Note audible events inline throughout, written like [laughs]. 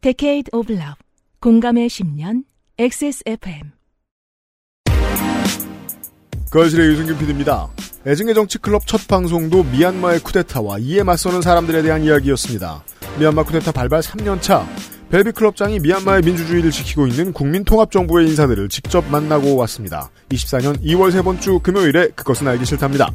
Decade of Love 공감의 10년 XSFM 거실의 유승균 PD입니다. 애증의 정치 클럽 첫 방송도 미얀마의 쿠데타와 이에 맞서는 사람들에 대한 이야기였습니다. 미얀마 쿠데타 발발 3년차 벨비 클럽장이 미얀마의 민주주의를 지키고 있는 국민통합정부의 인사들을 직접 만나고 왔습니다. 24년 2월 세 번 주 금요일에 그것은 알기 싫답니다.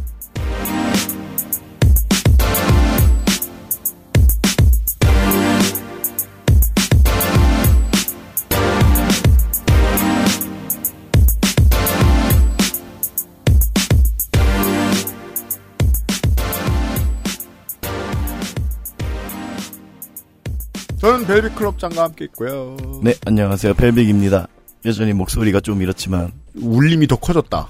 저는 벨비 클럽 장과 함께 있고요. 네, 안녕하세요. 벨빅입니다. 여전히 목소리가 좀 이렇지만 울림이 더 커졌다.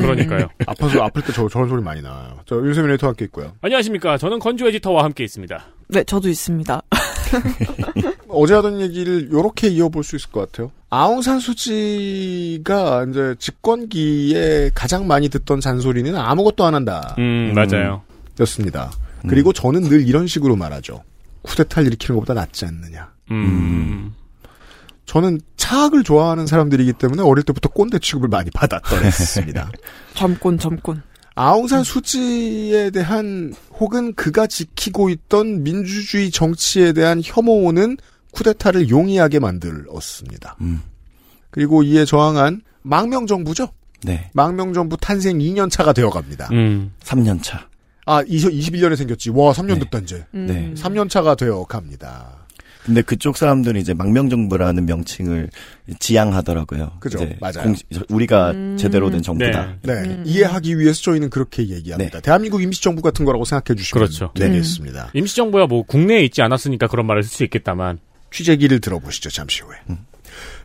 그러니까요. 아파서 아플 때 저, 저런 소리 많이 나요. 저 윤세민 에디터와 함께 있고요. 안녕하십니까. 저는 건조 에디터와 함께 있습니다. 네, 저도 있습니다. [laughs] 어제 하던 얘기를 요렇게 이어볼 수 있을 것 같아요. 아웅산 수지가 이제 집권기에 가장 많이 듣던 잔소리는 아무것도 안 한다. 음, 맞아요. 였습니다. 그리고 저는 늘 이런 식으로 말하죠. 쿠데타를 일으키는 것보다 낫지 않느냐. 음. 저는 차악을 좋아하는 사람들이기 때문에 어릴 때부터 꼰대 취급을 많이 받았던 했습니다. 점권, 점권. 아웅산 수지에 대한 혹은 그가 지키고 있던 민주주의 정치에 대한 혐오는 쿠데타를 용이하게 만들었습니다. 음. 그리고 이에 저항한 망명정부죠? 네. 망명정부 탄생 2년 차가 되어갑니다. 음. 3년 차. 아, 21년에 생겼지. 와, 3년 네. 됐다, 이제. 음. 네. 3년 차가 되어 갑니다. 근데 그쪽 사람들은 이제 망명정부라는 명칭을 지향하더라고요. 그죠. 이제 맞아요. 공식- 우리가 음. 제대로 된 정부다. 네. 음. 이해하기 위해서 저희는 그렇게 얘기합니다. 대한민국 임시정부 같은 거라고 생각해 주시면 그렇죠. 되겠습니다. 임시정부야 뭐 국내에 있지 않았으니까 그런 말을 쓸 수 있겠다만. 취재기를 들어보시죠, 잠시 후에.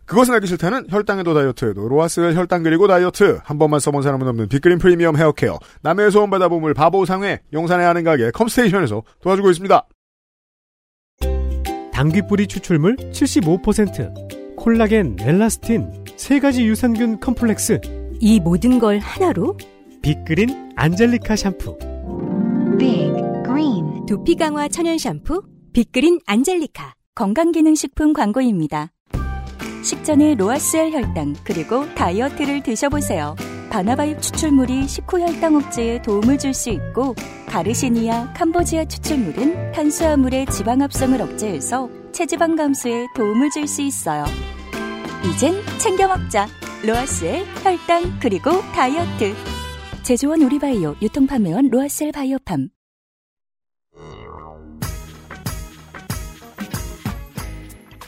그것은 알기 싫다는 혈당에도 다이어트에도 로아스웰 혈당 그리고 다이어트 한 번만 써본 사람은 없는 빅그린 프리미엄 헤어케어 남해서 온 바다보물 바보상회 용산의 아는 가게 컴스테이션에서 도와주고 있습니다. 당귀뿌리 추출물 75%, 콜라겐, 엘라스틴, 세 가지 유산균 컴플렉스, 이 모든 걸 하나로 빅그린 안젤리카 샴푸. Green 두피 강화 천연 샴푸 빅그린 안젤리카 건강기능식품 광고입니다. 식전에 로아스웰 혈당 그리고 다이어트를 드셔보세요. 바나바잎 추출물이 식후 혈당 억제에 도움을 줄 수 있고 가르시니아, 캄보지아 추출물은 탄수화물의 지방 합성을 억제해서 체지방 감소에 도움을 줄 수 있어요. 이젠 챙겨 먹자. 로아스웰 혈당 그리고 다이어트. 제조원 우리바이오 유통판매원 로아스웰 바이오팜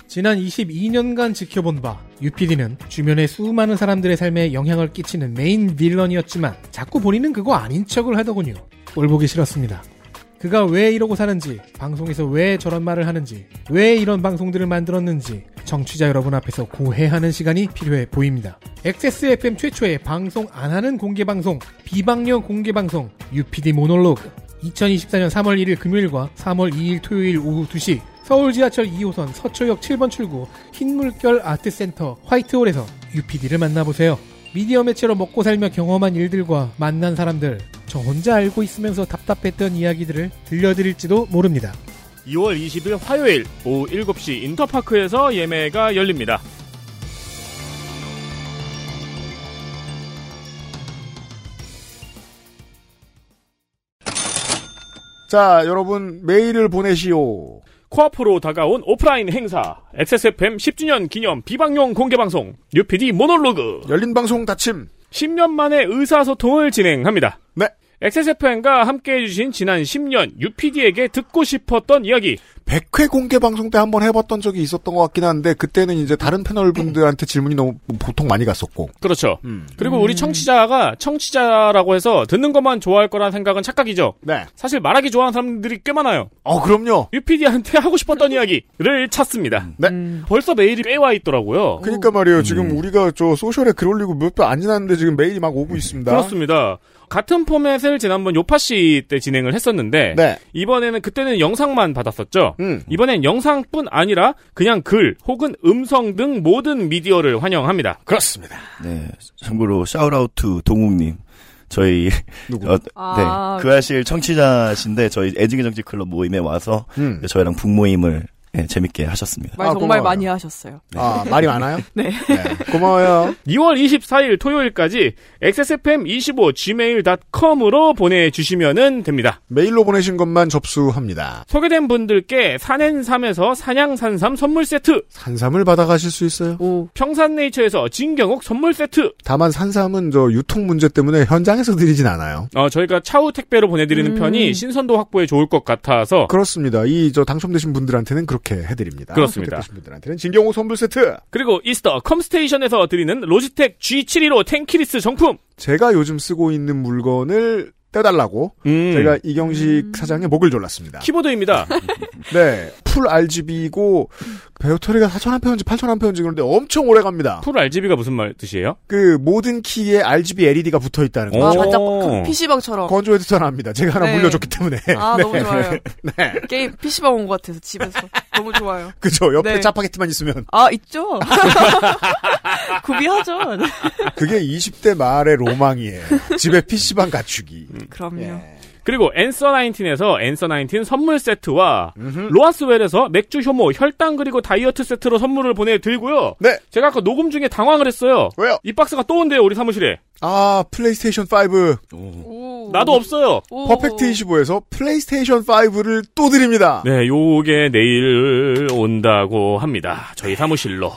지난 22년간 지켜본 바 UPD는 주변의 수많은 사람들의 삶에 영향을 끼치는 메인 빌런이었지만 자꾸 본인은 그거 아닌 척을 하더군요. 꼴 보기 싫었습니다. 그가 왜 이러고 사는지, 방송에서 왜 저런 말을 하는지, 왜 이런 방송들을 만들었는지 청취자 여러분 앞에서 고해하는 시간이 필요해 보입니다. XSFM 최초의 방송 안 하는 공개 방송, 비방령 공개 방송 UPD 모놀로그 2024년 3월 1일 금요일과 3월 2일 토요일 오후 2시 서울 지하철 2호선 서초역 7번 출구 흰물결 아트센터 화이트홀에서 UPD를 만나보세요. 미디어 매체로 먹고 살며 경험한 일들과 만난 사람들, 저 혼자 알고 있으면서 답답했던 이야기들을 들려드릴지도 모릅니다. 2월 20일 화요일 오후 7시 인터파크에서 예매가 열립니다. 자, 여러분 메일을 보내시오. 코앞으로 다가온 오프라인 행사 XSFM 10주년 기념 비방용 공개방송 뉴피디 모놀로그 열린 방송 닫힘. 10년 만에 의사소통을 진행합니다. 네. XSFM과 함께 해 주신 지난 10년 UPD에게 듣고 싶었던 이야기 100회 공개 방송 때 한번 해봤던 적이 있었던 것 같긴 한데 그때는 이제 다른 패널 분들한테 질문이 너무 보통 많이 갔었고. 그렇죠. 음. 그리고 우리 청취자가 청취자라고 해서 듣는 것만 좋아할 거라는 생각은 착각이죠. 네. 사실 말하기 좋아하는 사람들이 꽤 많아요. 어, 그럼요. UPD한테 [laughs] 하고 싶었던 이야기를 찾습니다. 네. 벌써 메일이 꽤 와 있더라고요. 그러니까 말이에요. 지금 우리가 저 소셜에 글 올리고 몇번안 지났는데 지금 메일이 막 오고 있습니다. 그렇습니다. 같은 포맷을 지난번 요파씨 때 진행을 했었는데 네. 이번에는 그때는 영상만 받았었죠. 음. 이번엔 영상뿐 아니라 그냥 글 혹은 음성 등 모든 미디어를 환영합니다. 그렇습니다. 네. 참고로 샤우라우트 동욱님. 저희 누구? 어, 아. 네. 그 아실 청취자신데 저희 애증의 정치 클럽 모임에 와서 음. 저희랑 북모임을 예, 재밌게 하셨습니다. 말 아, 정말 고마워요. 많이 하셨어요. 아, 말이 많아요? [laughs] 네. 고마워요. 2월 24일 토요일까지 xsfm25 gmail.com으로 보내주시면 됩니다. 메일로 보내신 것만 접수합니다. 소개된 분들께 산앤삼에서 산양산삼 선물 세트, 산삼을 받아가실 수 있어요. 오. 평산네이처에서 진경옥 선물 세트, 다만 산삼은 저 유통 문제 때문에 현장에서 드리진 않아요. 어, 저희가 차후 택배로 보내드리는 음. 편이 신선도 확보에 좋을 것 같아서 그렇습니다. 이 저 당첨되신 분들한테는 그렇게 해드립니다. 그렇습니다. 분들한테는 진경호 선물 세트. 그리고 이스터 컴스테이션에서 드리는 로지텍 G715 tenkeyless 정품. 제가 요즘 쓰고 있는 물건을 떼달라고 음, 제가 이경식 사장의 목을 졸랐습니다. 키보드입니다. [laughs] 네, full RGB고 배터리가 4,000A인지 8,000A인지 그런데 엄청 오래 갑니다. full RGB가 무슨 말 뜻이에요? 그 모든 키에 RGB LED가 붙어 있다는 오. 아, 거. 반짝 그 PC방처럼. 건조 에디터는 압니다. 제가 하나 네. 물려줬기 때문에. 아, [laughs] 너무 좋아요. [laughs] 네. 게임 PC방 온 것 같아서 집에서. 너무 좋아요. [laughs] 그죠. 옆에 네. 짜파게티만 있으면. 아, 있죠? 구비하죠. 네. 그게 20대 말의 로망이에요. 집에 PC방 갖추기. 그럼요. 예. 그리고 앤서 19에서 앤서 19 선물 세트와 로아스웰에서 맥주 효모 혈당 그리고 다이어트 세트로 선물을 보내드리고요. 네. 제가 아까 녹음 중에 당황을 했어요. 왜요? 이 박스가 또 온대요 우리 사무실에. 아, 플레이스테이션 5. 오. 나도 없어요. 오. 퍼펙트 25에서 플레이스테이션 5를 또 드립니다. 네, 요게 내일 온다고 합니다. 저희 사무실로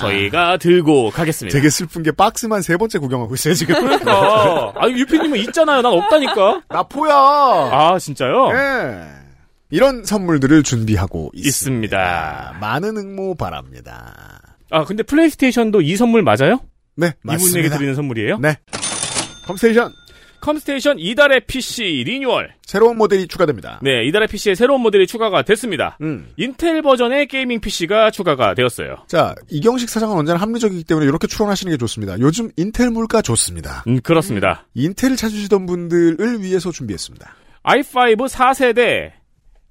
저희가 들고 가겠습니다. 되게 슬픈 게 박스만 세 번째 구경하고 있어요, 지금. 그러니까 아 유피님은 있잖아요. 난 없다니까. 나 포야! 아 진짜요? 예. 이런 선물들을 준비하고 있습니다. 있습니다. 많은 응모 바랍니다. 아 근데 플레이스테이션도 이 선물 맞아요? 네, 이분에게 맞습니다. 드리는 선물이에요? 네. 컴스테이션 컴스테이션 이달의 PC 리뉴얼. 새로운 모델이 추가됩니다. 네, 이달의 PC에 새로운 모델이 추가가 됐습니다. 음. 인텔 버전의 gaming PC가 추가가 되었어요. 자, 이경식 사장은 언제나 합리적이기 때문에 이렇게 추론하시는 게 좋습니다. 요즘 인텔 물가 좋습니다. 음, 그렇습니다. 인텔을 찾으시던 분들을 위해서 준비했습니다. i5 4세대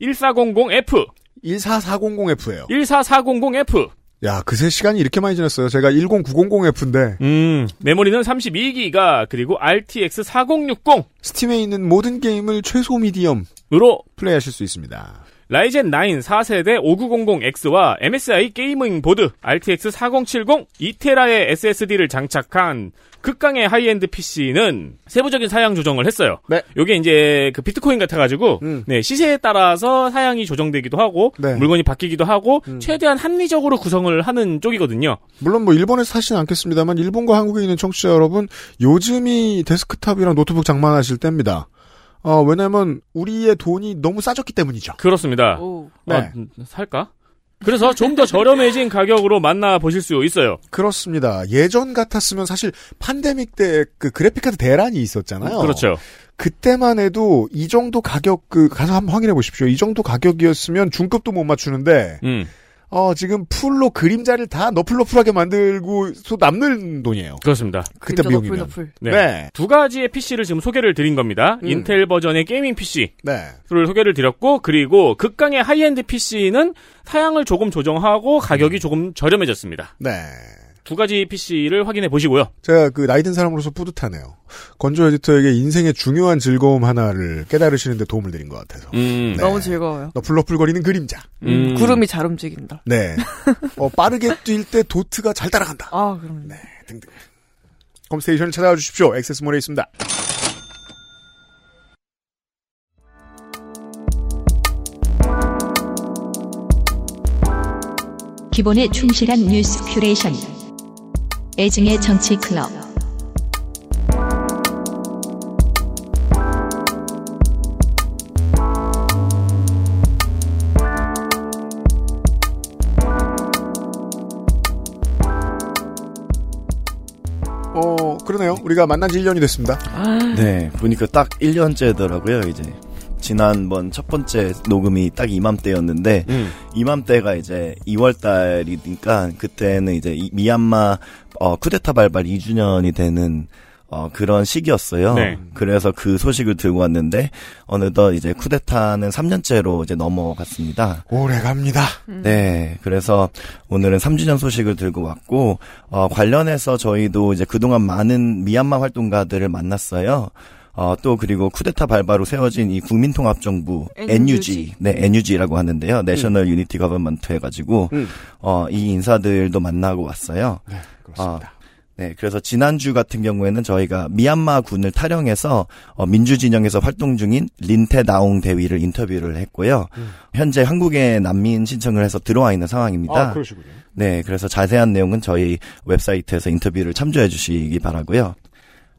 1400F, 14400F예요. 14400F. 야, 그새 시간이 이렇게 많이 지났어요. 제가 10900F인데 음, 메모리는 32기가 그리고 RTX 4060으로 스팀에 있는 모든 게임을 최소 medium 플레이하실 수 있습니다. 라이젠 9 4세대 5900X와 MSI gaming 보드 RTX 4070 2테라의 SSD를 장착한 극강의 high-end PC는 세부적인 사양 조정을 했어요. 네. 요게 이제 그 비트코인 같아가지고 음. 네, 시세에 따라서 사양이 조정되기도 하고 네. 물건이 바뀌기도 하고 음. 최대한 합리적으로 구성을 하는 쪽이거든요. 물론 뭐 일본에서 사시는 않겠습니다만 일본과 한국에 있는 청취자 여러분 요즘이 데스크탑이랑 노트북 장만하실 때입니다. 어, 왜냐면 우리의 돈이 너무 싸졌기 때문이죠. 그렇습니다. 오. 네. 아, 음, 살까? 그래서 좀 더 저렴해진 가격으로 만나보실 수 있어요. 그렇습니다. 예전 같았으면 사실 판데믹 때 그 그래픽카드 대란이 있었잖아요. 그렇죠. 그때만 해도 이 정도 가격 그 가서 한번 확인해 보십시오. 이 정도 가격이었으면 중급도 못 맞추는데 음, 어 지금 풀로 그림자를 다 너플너플하게 만들고 또 남는 돈이에요. 그렇습니다. 그때. 너플, 너플. 네. 네. 두 가지의 PC를 지금 소개를 드린 겁니다. 음. 인텔 버전의 gaming PC를 네. 소개를 드렸고, 그리고 극강의 high-end PC는 사양을 조금 조정하고 가격이 조금 저렴해졌습니다. 네. 두 가지 PC를 확인해 보시고요. 제가 그 나이 든 사람으로서 뿌듯하네요. 건조 에디터에게 인생의 중요한 즐거움 하나를 깨달으시는데 도움을 드린 것 같아서. 음, 네. 너무 즐거워요. 너플너플거리는 그림자. 음. 구름이 잘 움직인다. 네. 어, 빠르게 뛸 때 도트가 잘 따라간다. 아, 그럼. 네. 등등. 컴스테이션을 찾아와 주십시오. 액세스몰에 있습니다. 기본에 충실한 뉴스 큐레이션. 애증의 정치 클럽. 어, 그러네요. 우리가 만난 지 1년이 됐습니다. 네, 보니까 딱 1년째더라고요, 이제. 지난번 첫 번째 녹음이 딱 이맘때였는데, 음. 이맘때가 이제 2월 달이니까, 그때는 이제 이- 미얀마, 어, 쿠데타 발발 2주년이 되는, 어, 그런 시기였어요. 네. 그래서 그 소식을 들고 왔는데, 어느덧 이제 쿠데타는 3년째로 이제 넘어갔습니다. 오래 갑니다. 네, 그래서 오늘은 3주년 소식을 들고 왔고, 어, 관련해서 저희도 이제 그동안 많은 미얀마 활동가들을 만났어요. 어, 또 그리고 쿠데타 발발로 세워진 이 국민통합정부 NUG. NUG, 네 NUG라고 하는데요. National Unity Government 해가지고 음. 어, 이 인사들도 만나고 왔어요. 네, 그렇습니다. 아, 네, 그래서 지난주 같은 경우에는 저희가 미얀마 군을 탈영해서 어, 민주 진영에서 활동 중인 린테다옹 대위를 인터뷰를 했고요. 음. 현재 한국에 난민 신청을 해서 들어와 있는 상황입니다. 아, 그러시군요. 네, 그래서 자세한 내용은 저희 웹사이트에서 인터뷰를 참조해 주시기 바라고요.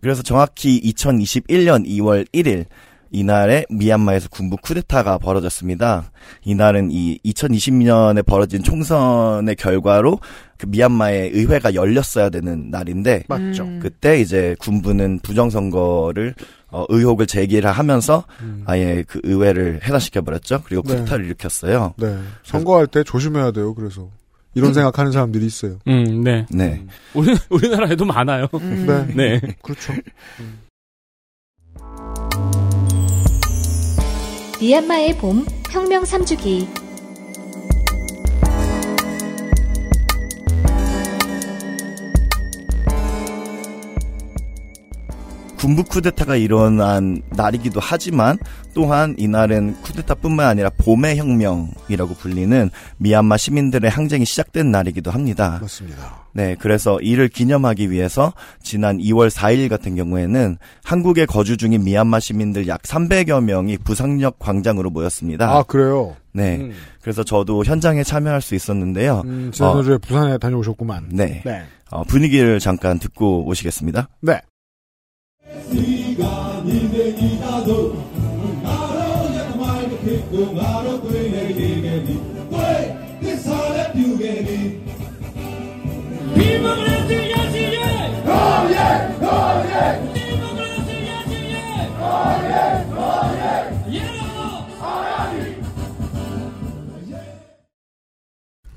그래서 정확히 2021년 2월 1일 이날에 미얀마에서 군부 쿠데타가 벌어졌습니다. 이날은 이 2020년에 벌어진 총선의 결과로 그 미얀마의 의회가 열렸어야 되는 날인데 맞죠. 음. 그때 이제 군부는 부정선거를 어, 의혹을 제기를 하면서 음. 아예 그 의회를 해산시켜 버렸죠. 그리고 네. 쿠데타를 일으켰어요. 네. 선거할 때 조심해야 돼요. 그래서 이런 생각하는 사람들이 있어요. 음, 네. 네. 우리 우리나라에도 많아요. 음. 네. 네. 그렇죠. 미얀마의 봄 혁명 3주기 군부 쿠데타가 일어난 날이기도 하지만 또한 이날은 쿠데타뿐만 아니라 봄의 혁명이라고 불리는 미얀마 시민들의 항쟁이 시작된 날이기도 합니다. 맞습니다. 네, 그래서 이를 기념하기 위해서 지난 2월 4일 같은 경우에는 한국에 거주 중인 미얀마 시민들 약 300여 명이 부상역 광장으로 모였습니다. 아, 그래요? 네, 음, 그래서 저도 현장에 참여할 수 있었는데요. 음, 지난주에 부산에 다녀오셨구만. 네, 네. 어, 분위기를 잠깐 듣고 오시겠습니다. 네.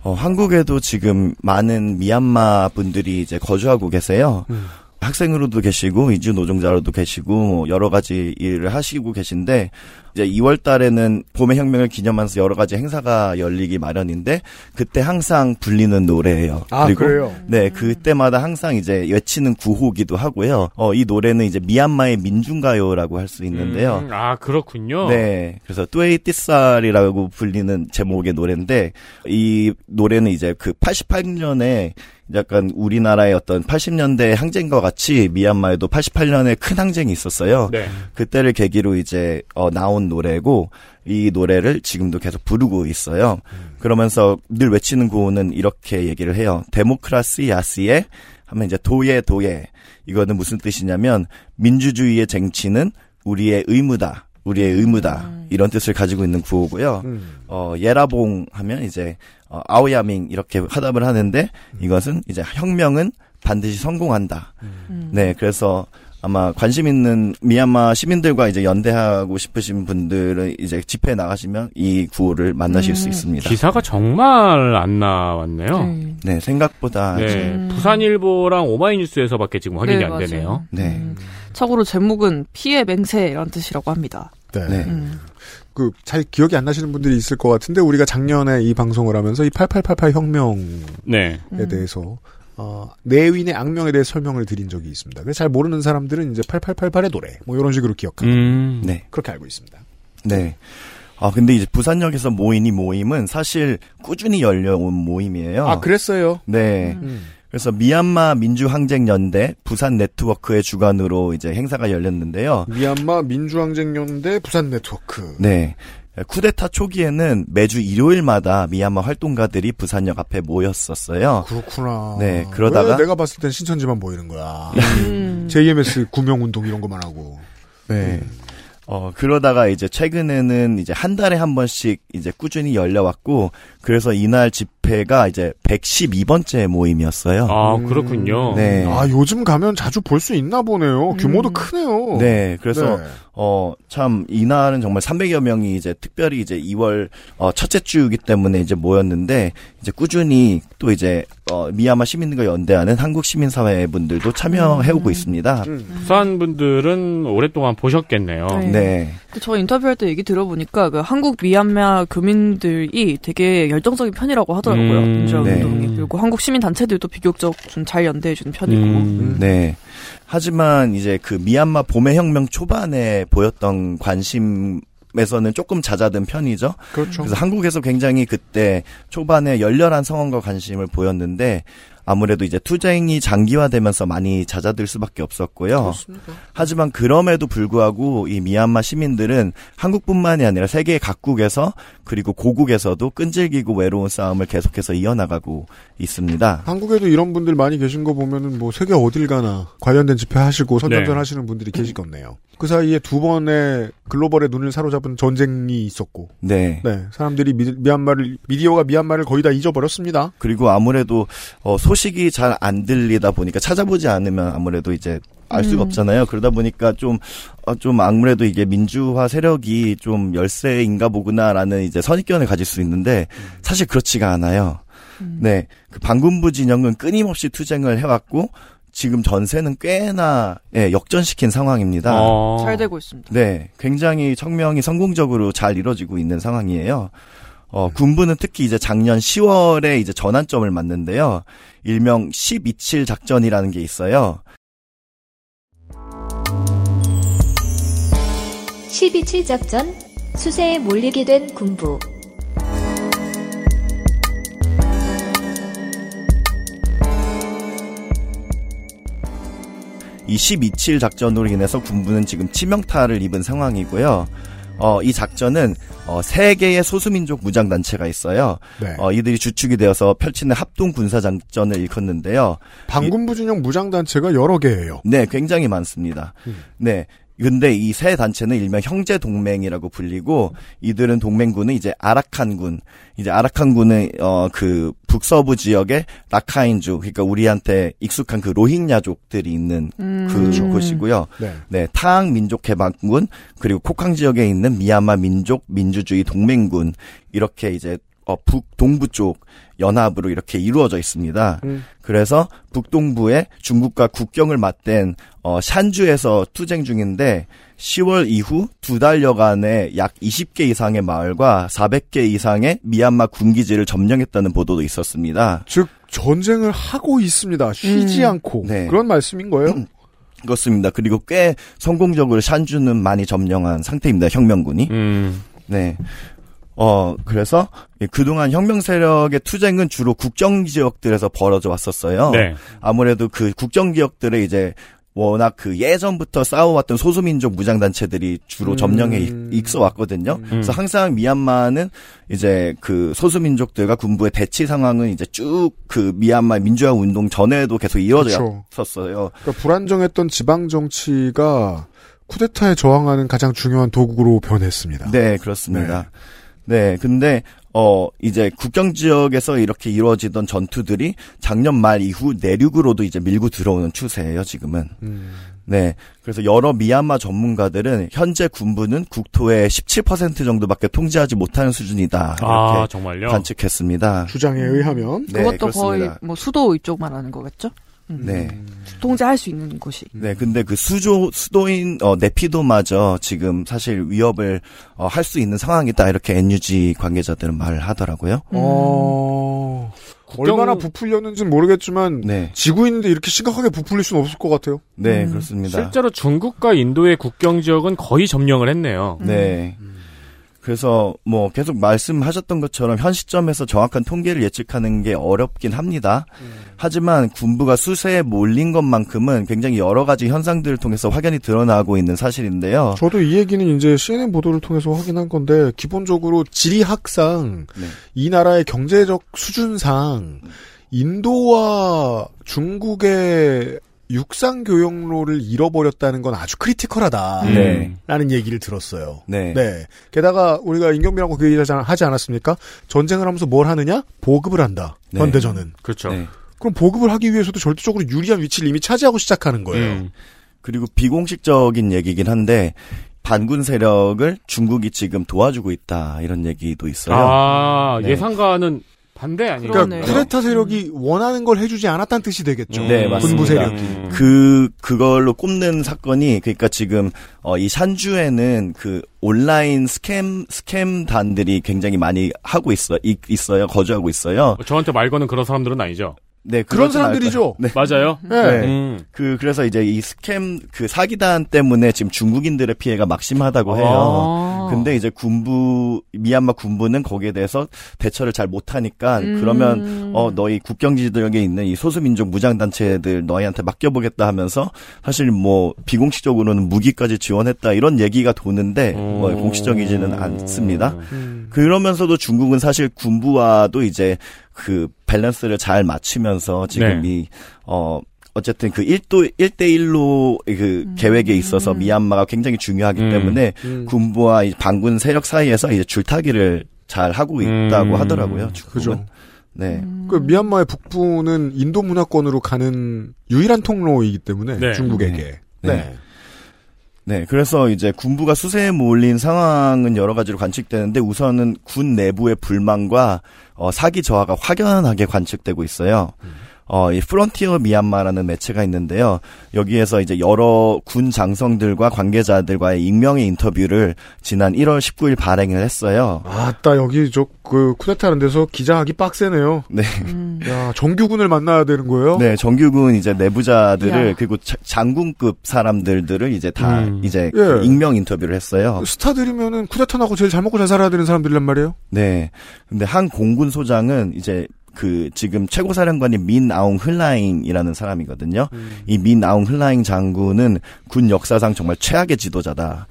어, 한국에도 지금 많은 미얀마 분들이 이제 거주하고 계세요. 음. 학생으로도 계시고 이주 노동자로도 계시고 뭐 여러 가지 일을 하시고 계신데 이제 2월 달에는 봄의 혁명을 기념하면서 여러 가지 행사가 열리기 마련인데 그때 항상 불리는 노래예요. 아, 그리고 그래요? 네, 그때마다 항상 이제 외치는 구호기도 하고요. 어, 이 노래는 이제 미얀마의 민중가요라고 할 수 있는데요. 음, 아, 그렇군요. 네. 그래서 뚜에이 띠살이라고 불리는 제목의 노래인데 이 노래는 이제 그 88년에 약간 우리나라의 어떤 80년대 항쟁과 같이 미얀마에도 88년에 큰 항쟁이 있었어요. 네. 그때를 계기로 이제 어, 나온 노래고 이 노래를 지금도 계속 부르고 있어요. 그러면서 늘 외치는 구호는 이렇게 얘기를 해요. 데모크라시 야시에 하면 이제 도예 도예 이거는 무슨 뜻이냐면 민주주의의 쟁취는 우리의 의무다. 우리의 의무다. 이런 뜻을 가지고 있는 구호고요. 음. 어, 예라봉 하면 이제 어, 아오야밍 이렇게 화답을 하는데 이것은 이제 혁명은 반드시 성공한다. 음. 네, 그래서 아마 관심 있는 미얀마 시민들과 이제 연대하고 싶으신 분들은 이제 집회에 나가시면 이 구호를 만나실 수 음. 있습니다. 기사가 정말 안 나왔네요. 네. 네, 생각보다 네. 음. 부산일보랑 오마이뉴스에서밖에 지금 확인이 네, 안 맞아요. 되네요. 네. 음. 참고로 제목은 피해 맹세라는 뜻이라고 합니다. 네. 네. 음. 그, 잘 기억이 안 나시는 분들이 있을 것 같은데, 우리가 작년에 이 방송을 하면서 이 8888 혁명에 네. 음. 대해서, 어, 내윈의 악명에 대해 설명을 드린 적이 있습니다. 그래서 잘 모르는 사람들은 이제 8888의 노래, 뭐 이런 식으로 기억합니다. 음. 네. 그렇게 알고 있습니다. 네. 아, 근데 이제 부산역에서 모인 이 모임은 사실 꾸준히 열려온 모임이에요. 아, 그랬어요? 네. 음. 그래서 미얀마 민주항쟁연대 부산 네트워크의 주관으로 이제 행사가 열렸는데요. 미얀마 민주항쟁연대 부산 네트워크. 네. 쿠데타 초기에는 매주 일요일마다 미얀마 활동가들이 부산역 앞에 모였었어요. 그렇구나. 네, 그러다가- 왜 내가 봤을 땐 신천지만 보이는 거야. 음. JMS 구명 운동 이런 것만 하고. 네. 어, 그러다가 이제 최근에는 이제 한 달에 한 번씩 이제 꾸준히 열려왔고, 그래서 이날 집 회가 이제 112번째 모임이었어요. 아, 음. 그렇군요. 네. 아, 요즘 가면 자주 볼 수 있나 보네요. 규모도 음. 크네요. 네, 그래서 네. 어, 참, 이날은 정말 300여 명이 이제 특별히 이제 2월, 어, 첫째 주이기 때문에 이제 모였는데, 이제 꾸준히 또 이제, 어, 미얀마 시민들과 연대하는 한국 시민 사회 분들도 참여해 오고 있습니다. 음. 부산 분들은 오랫동안 보셨겠네요. 네. 네. 그저 인터뷰할 때 얘기 들어보니까 그 한국 미얀마 교민들이 되게 열정적인 편이라고 하더라고요. 하더라고요. 음, 민주화 네. 운동이. 그리고 한국 시민 단체들도 비교적 좀 잘 연대해주는 편이고. 음. 네. 하지만 이제 그 미얀마 봄의 혁명 초반에 보였던 관심 에서는 조금 잦아든 편이죠. 그렇죠. 그래서 한국에서 굉장히 그때 초반에 열렬한 성원과 관심을 보였는데 아무래도 이제 투쟁이 장기화되면서 많이 잦아들 수밖에 없었고요. 그렇습니다. 하지만 그럼에도 불구하고 이 미얀마 시민들은 한국뿐만이 아니라 세계 각국에서 그리고 고국에서도 끈질기고 외로운 싸움을 계속해서 이어나가고 있습니다. 한국에도 이런 분들 많이 계신 거 보면은 뭐 세계 어딜 가나 관련된 집회 하시고 선전전 네. 하시는 분들이 계시겠네요. 그 사이에 두 번의 글로벌의 눈을 사로잡은 전쟁이 있었고, 네. 네 사람들이 미, 미얀마를 미디어가 미얀마를 거의 다 잊어버렸습니다. 그리고 아무래도 어, 소 식이 잘 안 들리다 보니까 찾아보지 않으면 아무래도 이제 알 수가 음. 없잖아요. 그러다 보니까 좀, 어, 좀 아무래도 이게 민주화 세력이 좀 열세인가 보구나라는 이제 선입견을 가질 수 있는데 사실 그렇지가 않아요. 음. 네. 그 반군부 진영은 끊임없이 투쟁을 해왔고 지금 전세는 꽤나 예, 역전시킨 상황입니다. 어. 잘 되고 있습니다. 네, 굉장히 청명이 성공적으로 잘 이루어지고 있는 상황이에요. 어, 군부는 특히 이제 작년 10월에 이제 전환점을 맞는데요. 일명 12.7 작전이라는 게 있어요. 12.7 작전 수세에 몰리게 된 군부 이 12.7 작전으로 인해서 군부는 지금 치명타를 입은 상황이고요. 어, 이 작전은 어, 세 개의 소수민족 무장 단체가 있어요. 네. 어, 이들이 주축이 되어서 펼치는 합동 군사 작전을 일컫는데요. 반군부 진영 무장 단체가 여러 개예요. 네, 굉장히 많습니다. 음. 네. 근데 이 세 단체는 일명 형제 동맹이라고 불리고 이들은 동맹군은 이제 아라칸군, 이제 아라칸군은 어 그 북서부 지역의 라카인주, 그러니까 우리한테 익숙한 그 로힝야족들이 있는 음. 그 곳이고요. 네. 네, 타항 민족 해방군 그리고 코캉 지역에 있는 미얀마 민족 민주주의 동맹군 이렇게 이제 어, 북 동부 쪽 연합으로 이렇게 이루어져 있습니다. 음. 그래서 북동부에 중국과 국경을 맞댄 어, 샨주에서 투쟁 중인데 10월 이후 두 달여간에 약 20개 이상의 마을과 400개 이상의 미얀마 군기지를 점령했다는 보도도 있었습니다. 즉 전쟁을 하고 있습니다. 쉬지 음. 않고 네. 그런 말씀인 거예요. 그렇습니다. 그리고 꽤 성공적으로 샨주는 많이 점령한 상태입니다. 혁명군이. 음. 네. 어, 그래서 그동안 혁명 세력의 투쟁은 주로 국정 지역들에서 벌어져 왔었어요. 네. 아무래도 그 국정 지역들에 이제 워낙 그 예전부터 싸워왔던 소수민족 무장단체들이 주로 음. 점령에 이- 익서 왔거든요. 그래서 항상 미얀마는 이제 그 소수민족들과 군부의 대치 상황은 이제 쭉 그 미얀마 민주화 운동 전에도 계속 이어져. 왔었어요. 그러니까 불안정했던 지방 정치가 쿠데타에 저항하는 가장 중요한 도구로 변했습니다. 네, 그렇습니다. 네, 근데 어 이제 국경 지역에서 이렇게 이루어지던 전투들이 작년 말 이후 내륙으로도 이제 밀고 들어오는 추세예요, 지금은. 음. 네. 그래서 여러 미얀마 전문가들은 현재 군부는 국토의 17% 정도밖에 통제하지 못하는 수준이다. 이렇게 아, 정말요? 관측했습니다. 주장에 의하면 네, 그것도 그렇습니다. 거의 뭐 수도 이쪽 말하는 거겠죠? 음. 네. 통제할 수 있는 곳이. 네, 근데 그 수조, 수도인, 어, 네피도마저 지금 사실 위협을, 어, 할 수 있는 상황이다. 이렇게 NUG 관계자들은 말을 하더라고요. 어... 국경- 얼마나 부풀렸는지는 모르겠지만 네. 지구인데 이렇게 심각하게 부풀릴 수는 없을 것 같아요. 네, 음. 그렇습니다. 실제로 중국과 인도의 국경 지역은 거의 점령을 했네요. 네. 그래서 뭐 계속 말씀하셨던 것처럼 현 시점에서 정확한 통계를 예측하는 게 어렵긴 합니다. 하지만 군부가 수세에 몰린 것만큼은 굉장히 여러 가지 현상들을 통해서 확연히 드러나고 있는 사실인데요. 저도 이 얘기는 이제 CNN 보도를 통해서 확인한 건데 기본적으로 지리학상 네. 이 나라의 경제적 수준상 인도와 중국의 육상 교역로를 잃어버렸다는 건 아주 크리티컬하다. 음. 네. 라는 얘기를 들었어요. 네. 네. 게다가 우리가 임경비라고 그 얘기 하지 않- 하지 않았습니까? 전쟁을 하면서 뭘 하느냐? 보급을 한다. 네. 현대전은. 그렇죠. 네. 그럼 보급을 하기 위해서도 절대적으로 유리한 위치를 이미 차지하고 시작하는 거예요. 음. 그리고 비공식적인 얘기긴 한데 반군 세력을 중국이 지금 도와주고 있다 이런 얘기도 있어요. 아, 네. 예상과는 반대 아니에요? 그러니까. 쿠데타 세력이 원하는 걸 해주지 않았다는 뜻이 되겠죠. 네, 맞습니다. 군부 세력이. 음. 그 그걸로 꼽는 사건이 그러니까 지금 어, 이 샨주에는 그 온라인 스캠 스캠단들이 굉장히 많이 하고 있어 이- 있어요 거주하고 있어요. 저한테 말 거는 그런 사람들은 아니죠. 네 그런 사람들이죠. 네. 맞아요. 네. 네. 음. 그 그래서 이제 이 스캠 그 사기단 때문에 지금 중국인들의 피해가 막심하다고 해요. 아. 근데 이제 군부 미얀마 군부는 거기에 대해서 대처를 잘 못하니까 음. 그러면 어 너희 국경 지역에 있는 이 소수민족 무장 단체들 너희한테 맡겨보겠다 하면서 사실 뭐 비공식적으로는 무기까지 지원했다 이런 얘기가 도는데 뭐 음. 공식적이지는 않습니다. 음. 그러면서도 중국은 사실 군부와도 이제 그 밸런스를 잘 맞추면서 지금 네. 이, 어, 어쨌든 그 1도, 1대1로 그 계획에 있어서 미얀마가 굉장히 중요하기 음. 때문에 음. 군부와 이 반군 세력 사이에서 이제 줄타기를 잘 하고 있다고 음. 하더라고요. 중국은. 그죠. 네. 그 미얀마의 북부는 인도 문화권으로 가는 유일한 통로이기 때문에 네. 중국에게. 네. 네. 네, 그래서 이제 군부가 수세에 몰린 상황은 여러 가지로 관측되는데 우선은 군 내부의 불만과 어, 사기 저하가 확연하게 관측되고 있어요. 어, 이 프론티어 미얀마라는 매체가 있는데요. 여기에서 이제 여러 군 장성들과 관계자들과의 익명의 인터뷰를 지난 1월 19일 발행을 했어요. 아따 여기 저 그 쿠데타는 데서 기자하기 빡세네요. 네. 음. 야 정규군을 만나야 되는 거예요? 네, 정규군 이제 내부자들을 야. 그리고 자- 장군급 사람들들을 이제 다 음. 이제 예. 그 익명 인터뷰를 했어요. 스타들이면은 쿠데타 나고 제일 잘 먹고 잘 살아야 되는 사람들이란 말이에요. 네. 근데 한 공군 소장은 이제 그 지금 최고 사령관이 민 아웅 흘라잉이라는 사람이거든요. 이민 아웅 흘라잉 장군은 군 역사상 정말 최악의 지도자다.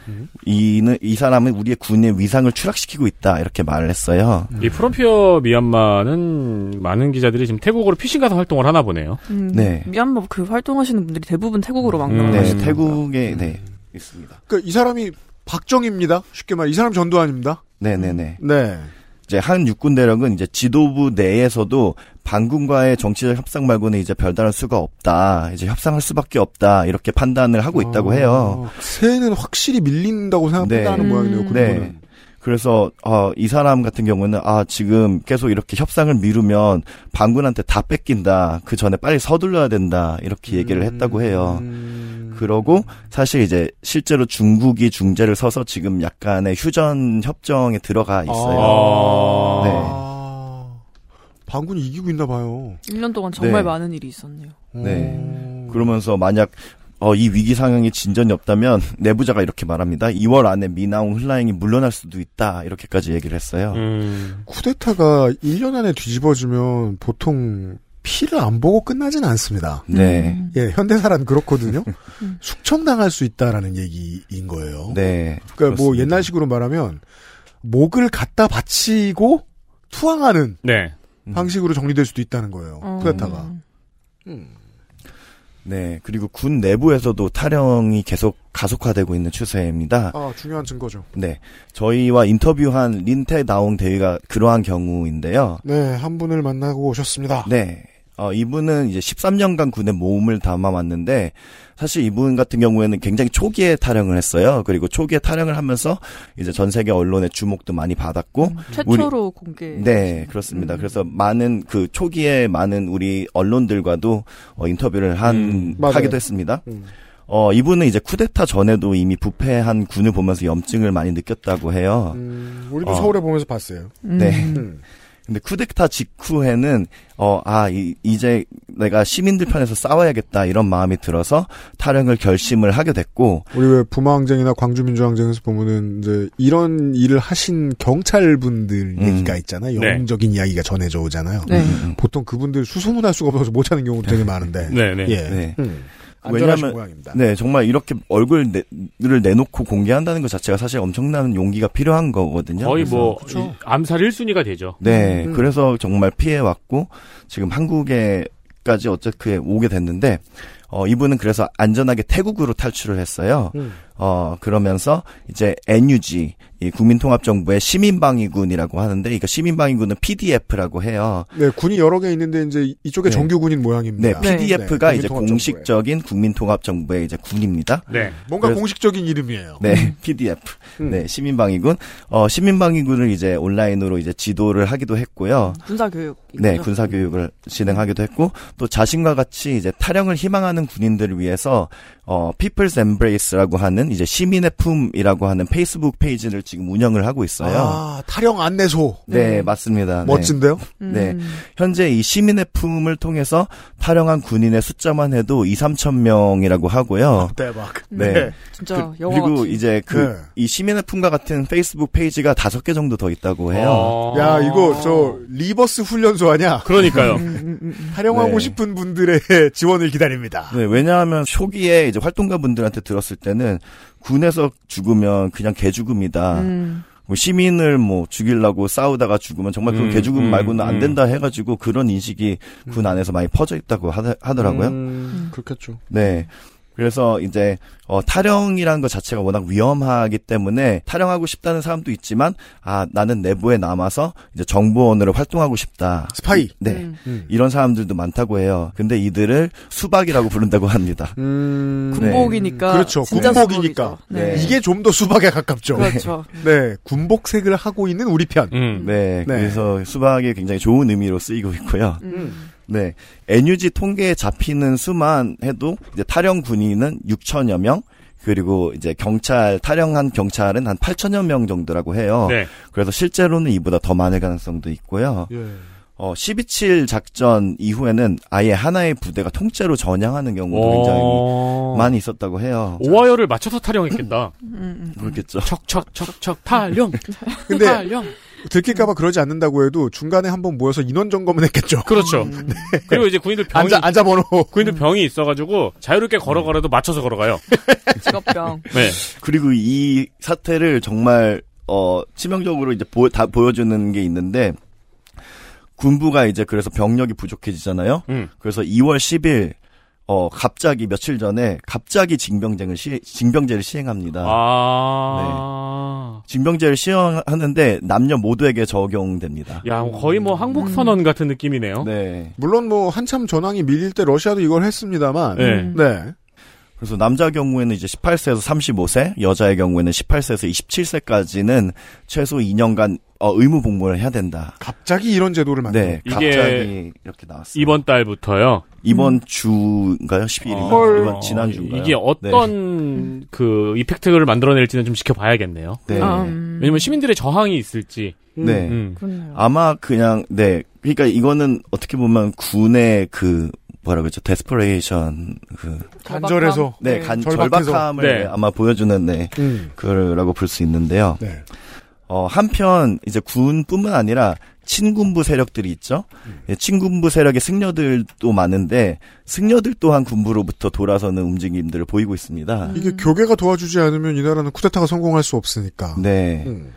이는 이 사람은 우리의 군의 위상을 추락시키고 있다 이렇게 말을 했어요. 이 프롬피어 미얀마는 많은 기자들이 지금 태국으로 피싱 가서 활동을 하나 보네요. 음, 네. 미얀마 그 활동하시는 분들이 대부분 태국으로 막 음. 네, 태국에 네 있습니다. 그러니까 이 사람이 박정입니다. 쉽게 말, 이 사람 전두환입니다. 네, 네, 네. 네. 이제 한 육군 대령은 이제 지도부 내에서도 반군과의 정치적 협상 말고는 이제 별다른 수가 없다. 이제 협상할 수밖에 없다. 이렇게 판단을 하고 있다고 해요. 아, 새는 확실히 밀린다고 생각한다는 네. 모양이네요. 음. 군부는. 네. 그래서 어, 이 사람 같은 경우는 아 지금 계속 이렇게 협상을 미루면 반군한테 다 뺏긴다. 그 전에 빨리 서둘러야 된다. 이렇게 얘기를 했다고 해요. 음. 그러고 사실 이제 실제로 중국이 중재를 서서 지금 약간의 휴전 협정에 들어가 있어요. 아. 네. 아. 반군이 이기고 있나 봐요. 1년 동안 정말 네. 많은 일이 있었네요. 네. 오. 그러면서 만약 어, 이 위기 상황에 진전이 없다면 내부자가 이렇게 말합니다. 2월 안에 미나옹 흘라잉이 물러날 수도 있다. 이렇게까지 얘기를 했어요. 음. 쿠데타가 1년 안에 뒤집어지면 보통 피를 안 보고 끝나진 않습니다. 네. 음. 예, 현대사란 그렇거든요. [laughs] 음. 숙청당할 수 있다라는 얘기인 거예요. 네. 그러니까 뭐 그렇습니다. 옛날식으로 말하면 목을 갖다 바치고 투항하는 네. 음. 방식으로 정리될 수도 있다는 거예요. 어. 쿠데타가. 네. 그리고 군 내부에서도 탈영이 계속 가속화되고 있는 추세입니다. 아, 중요한 증거죠. 네. 저희와 인터뷰한 린테 나옹 대위가 그러한 경우인데요. 네, 한 분을 만나고 오셨습니다. 네. 어, 이분은 이제 13년간 군에 몸을 담아왔는데, 사실 이분 같은 경우에는 굉장히 초기에 탈영을 했어요. 그리고 초기에 탈영을 하면서 이제 전 세계 언론의 주목도 많이 받았고, 최초로 공개. 네, 그렇습니다. 음. 그래서 많은 그 초기에 많은 우리 언론들과도 어, 인터뷰를 한 음. 하기도 했습니다. 음. 어, 이분은 이제 쿠데타 전에도 이미 부패한 군을 보면서 염증을 많이 느꼈다고 해요. 음, 우리도 어. 서울에 보면서 봤어요. 음. 네. 음. 근데 쿠데타 직후에는 어, 아, 이, 이제 내가 시민들 편에서 싸워야겠다 이런 마음이 들어서 탈영을 결심을 하게 됐고, 우리 왜 부마항쟁이나 광주민주항쟁에서 보면은 이제 이런 일을 하신 경찰분들 음. 얘기가 있잖아요. 네. 영웅적인 이야기가 전해져 오잖아요. 네. 음, 보통 그분들 수소문할 수가 없어서 못 찾는 경우도 되게 많은데. 네 네. 예. 네. 음. 모양입니다. 네, 정말 이렇게 얼굴을 내놓고 공개한다는 것 자체가 사실 엄청난 용기가 필요한 거거든요. 거의 뭐. 이- 암살 1순위가 되죠. 네, 음. 그래서 정말 피해 왔고 지금 한국에까지 어떻게 오게 됐는데 어, 이분은 그래서 안전하게 태국으로 탈출을 했어요. 음. 어 그러면서 이제 NUG 이 국민통합정부의 시민방위군이라고 하는데 이거 시민방위군은 PDF라고 해요. 네, 군이 여러 개 있는데 이제 이쪽에 네. 정규군인 네, 모양입니다. PDF가 네, 이제. 공식적인 국민통합정부의 이제 군입니다. 네. 뭔가 그래서- 공식적인 이름이에요. 네, [laughs] PDF. 음. 네, 시민방위군. 어, 시민방위군을 이제 온라인으로 이제 지도를 하기도 했고요. 군사 교육. 네, 군사 교육을 진행하기도 했고 또 자신과 같이 이제 타령을 희망하는 군인들을 위해서 어 People's Embrace라고 하는 이제 시민의 품이라고 하는 페이스북 페이지를 지금 운영을 하고 있어요. 아, 타령 안내소. 네, 맞습니다. 네. 멋진데요? 네. 현재 이 시민의 품을 통해서 탈영한 군인의 숫자만 해도 2, 3천 명이라고 하고요. 대박. 네. 진짜 그, 영화 리고. 이제 그 네. 이 시민의 품과 같은 페이스북 페이지가 다섯 개 정도 더 있다고 해요. 어. 야, 이거 저 reverse 훈련소 아니야? 그러니까요. 탈영하고 네. 싶은 분들의 [laughs] 지원을 기다립니다. 네, 왜냐하면 초기에 이제 활동가 분들한테 들었을 때는 군에서 죽으면 그냥 개죽음이다. 음. 뭐 시민을 뭐 죽이려고 싸우다가 죽으면 정말 음, 개죽음 음, 말고는 안 음. 된다 해가지고 그런 인식이 군 안에서 많이 퍼져 있다고 하더, 하더라고요. 음, 그렇겠죠. 네. 그래서 이제 어 타령이라는 것 자체가 워낙 위험하기 때문에 타령하고 싶다는 사람도 있지만 아 나는 내부에 남아서 이제 정보원으로 활동하고 싶다. 스파이. 네. 음. 음. 이런 사람들도 많다고 해요. 근데 이들을 수박이라고 부른다고 합니다. 음, 군복이니까. 그렇죠. 군복이니까. 네. 네. 이게 좀 더 수박에 가깝죠. 그렇죠. [laughs] 네, 군복색을 하고 있는 우리 편. 음. 네, 그래서 수박이 굉장히 좋은 의미로 쓰이고 있고요. 음. 네, NUG 통계에 잡히는 수만 해도 이제 타령 군인은 6천여 명, 그리고 이제 경찰 타령한 경찰은 한 8천여 명 정도라고 해요. 네. 그래서 실제로는 이보다 더 많을 가능성도 있고요. 예. 어, 12.7 작전 이후에는 아예 하나의 부대가 통째로 전향하는 경우도 굉장히 어... 많이 있었다고 해요. 오하열을 맞춰서 타령했겠다. 음, 음. 그렇겠죠. 척척척척 타령. [laughs] 근데 타령. 들킬까봐 그러지 않는다고 해도 중간에 한번 모여서 인원 점검은 했겠죠. 그렇죠. 그리고 이제 군인들 병이 앉아, 앉아 번호. 군인들 병이 있어가지고 자유롭게 걸어가라도 맞춰서 걸어가요. [laughs] 직업병. 네. 그리고 이 사태를 정말 어 치명적으로 이제 보, 다 보여주는 게 있는데 군부가 이제 그래서 병력이 부족해지잖아요. 음. 그래서 2월 10일 어 갑자기 며칠 전에 갑자기 징병제를 시, 징병제를 시행합니다. 아. 징병제를 시행하는데 남녀 모두에게 적용됩니다. 야, 거의 뭐 항복 선언 같은 느낌이네요. 네. 물론 뭐 한참 전황이 밀릴 때 러시아도 이걸 했습니다만. 네. 네. 그래서 남자 경우에는 이제 18세에서 35세, 여자의 경우에는 18세에서 27세까지는 최소 2년간 어, 의무 복무를 해야 된다. 갑자기 이런 제도를 만든. 네, 이게 갑자기 이렇게 나왔어요. 이번 달부터요. 이번 주인가요? 12일인가? 헐. 이번 지난주인가요? 이게 어떤 그 effect를 만들어낼지는 좀 지켜봐야겠네요. 네. 아, 음. 왜냐면 시민들의 저항이 있을지. 네. 음. 그렇네요. 아마 그냥 네. 그러니까 이거는 어떻게 보면 군의 그 뭐라 그러죠? desperation 그 간절해서. 네, 간. 절박함을 네. 네, 아마 보여주는 네. 음. 그라고 볼 수 있는데요. 네. 어, 한편 이제 군뿐만 아니라 친군부 세력들이 있죠. 예, 친군부 세력의 승려들도 많은데 승려들 또한 군부로부터 돌아서는 움직임들을 보이고 있습니다. 이게 교계가 도와주지 않으면 이 나라는 쿠데타가 성공할 수 없으니까. 네. 음.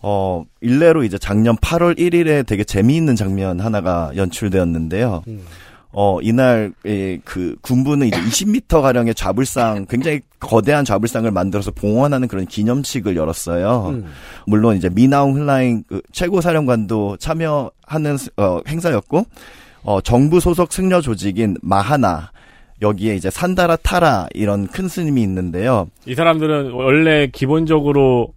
어, 일례로 이제 작년 8월 1일에 되게 재미있는 장면 하나가 연출되었는데요. 음. 어, 이날, 에, 그, 군부는 이제 20m 가량의 좌불상, 굉장히 거대한 좌불상을 만들어서 봉헌하는 그런 기념식을 열었어요. 음. 물론 이제 미나웅 흘라잉 그 최고 사령관도 참여하는, 스- 어, 행사였고, 어, 정부 소속 승려 조직인 마하나, 여기에 이제 산다라 타라, 이런 큰 스님이 있는데요. 이 사람들은 원래 기본적으로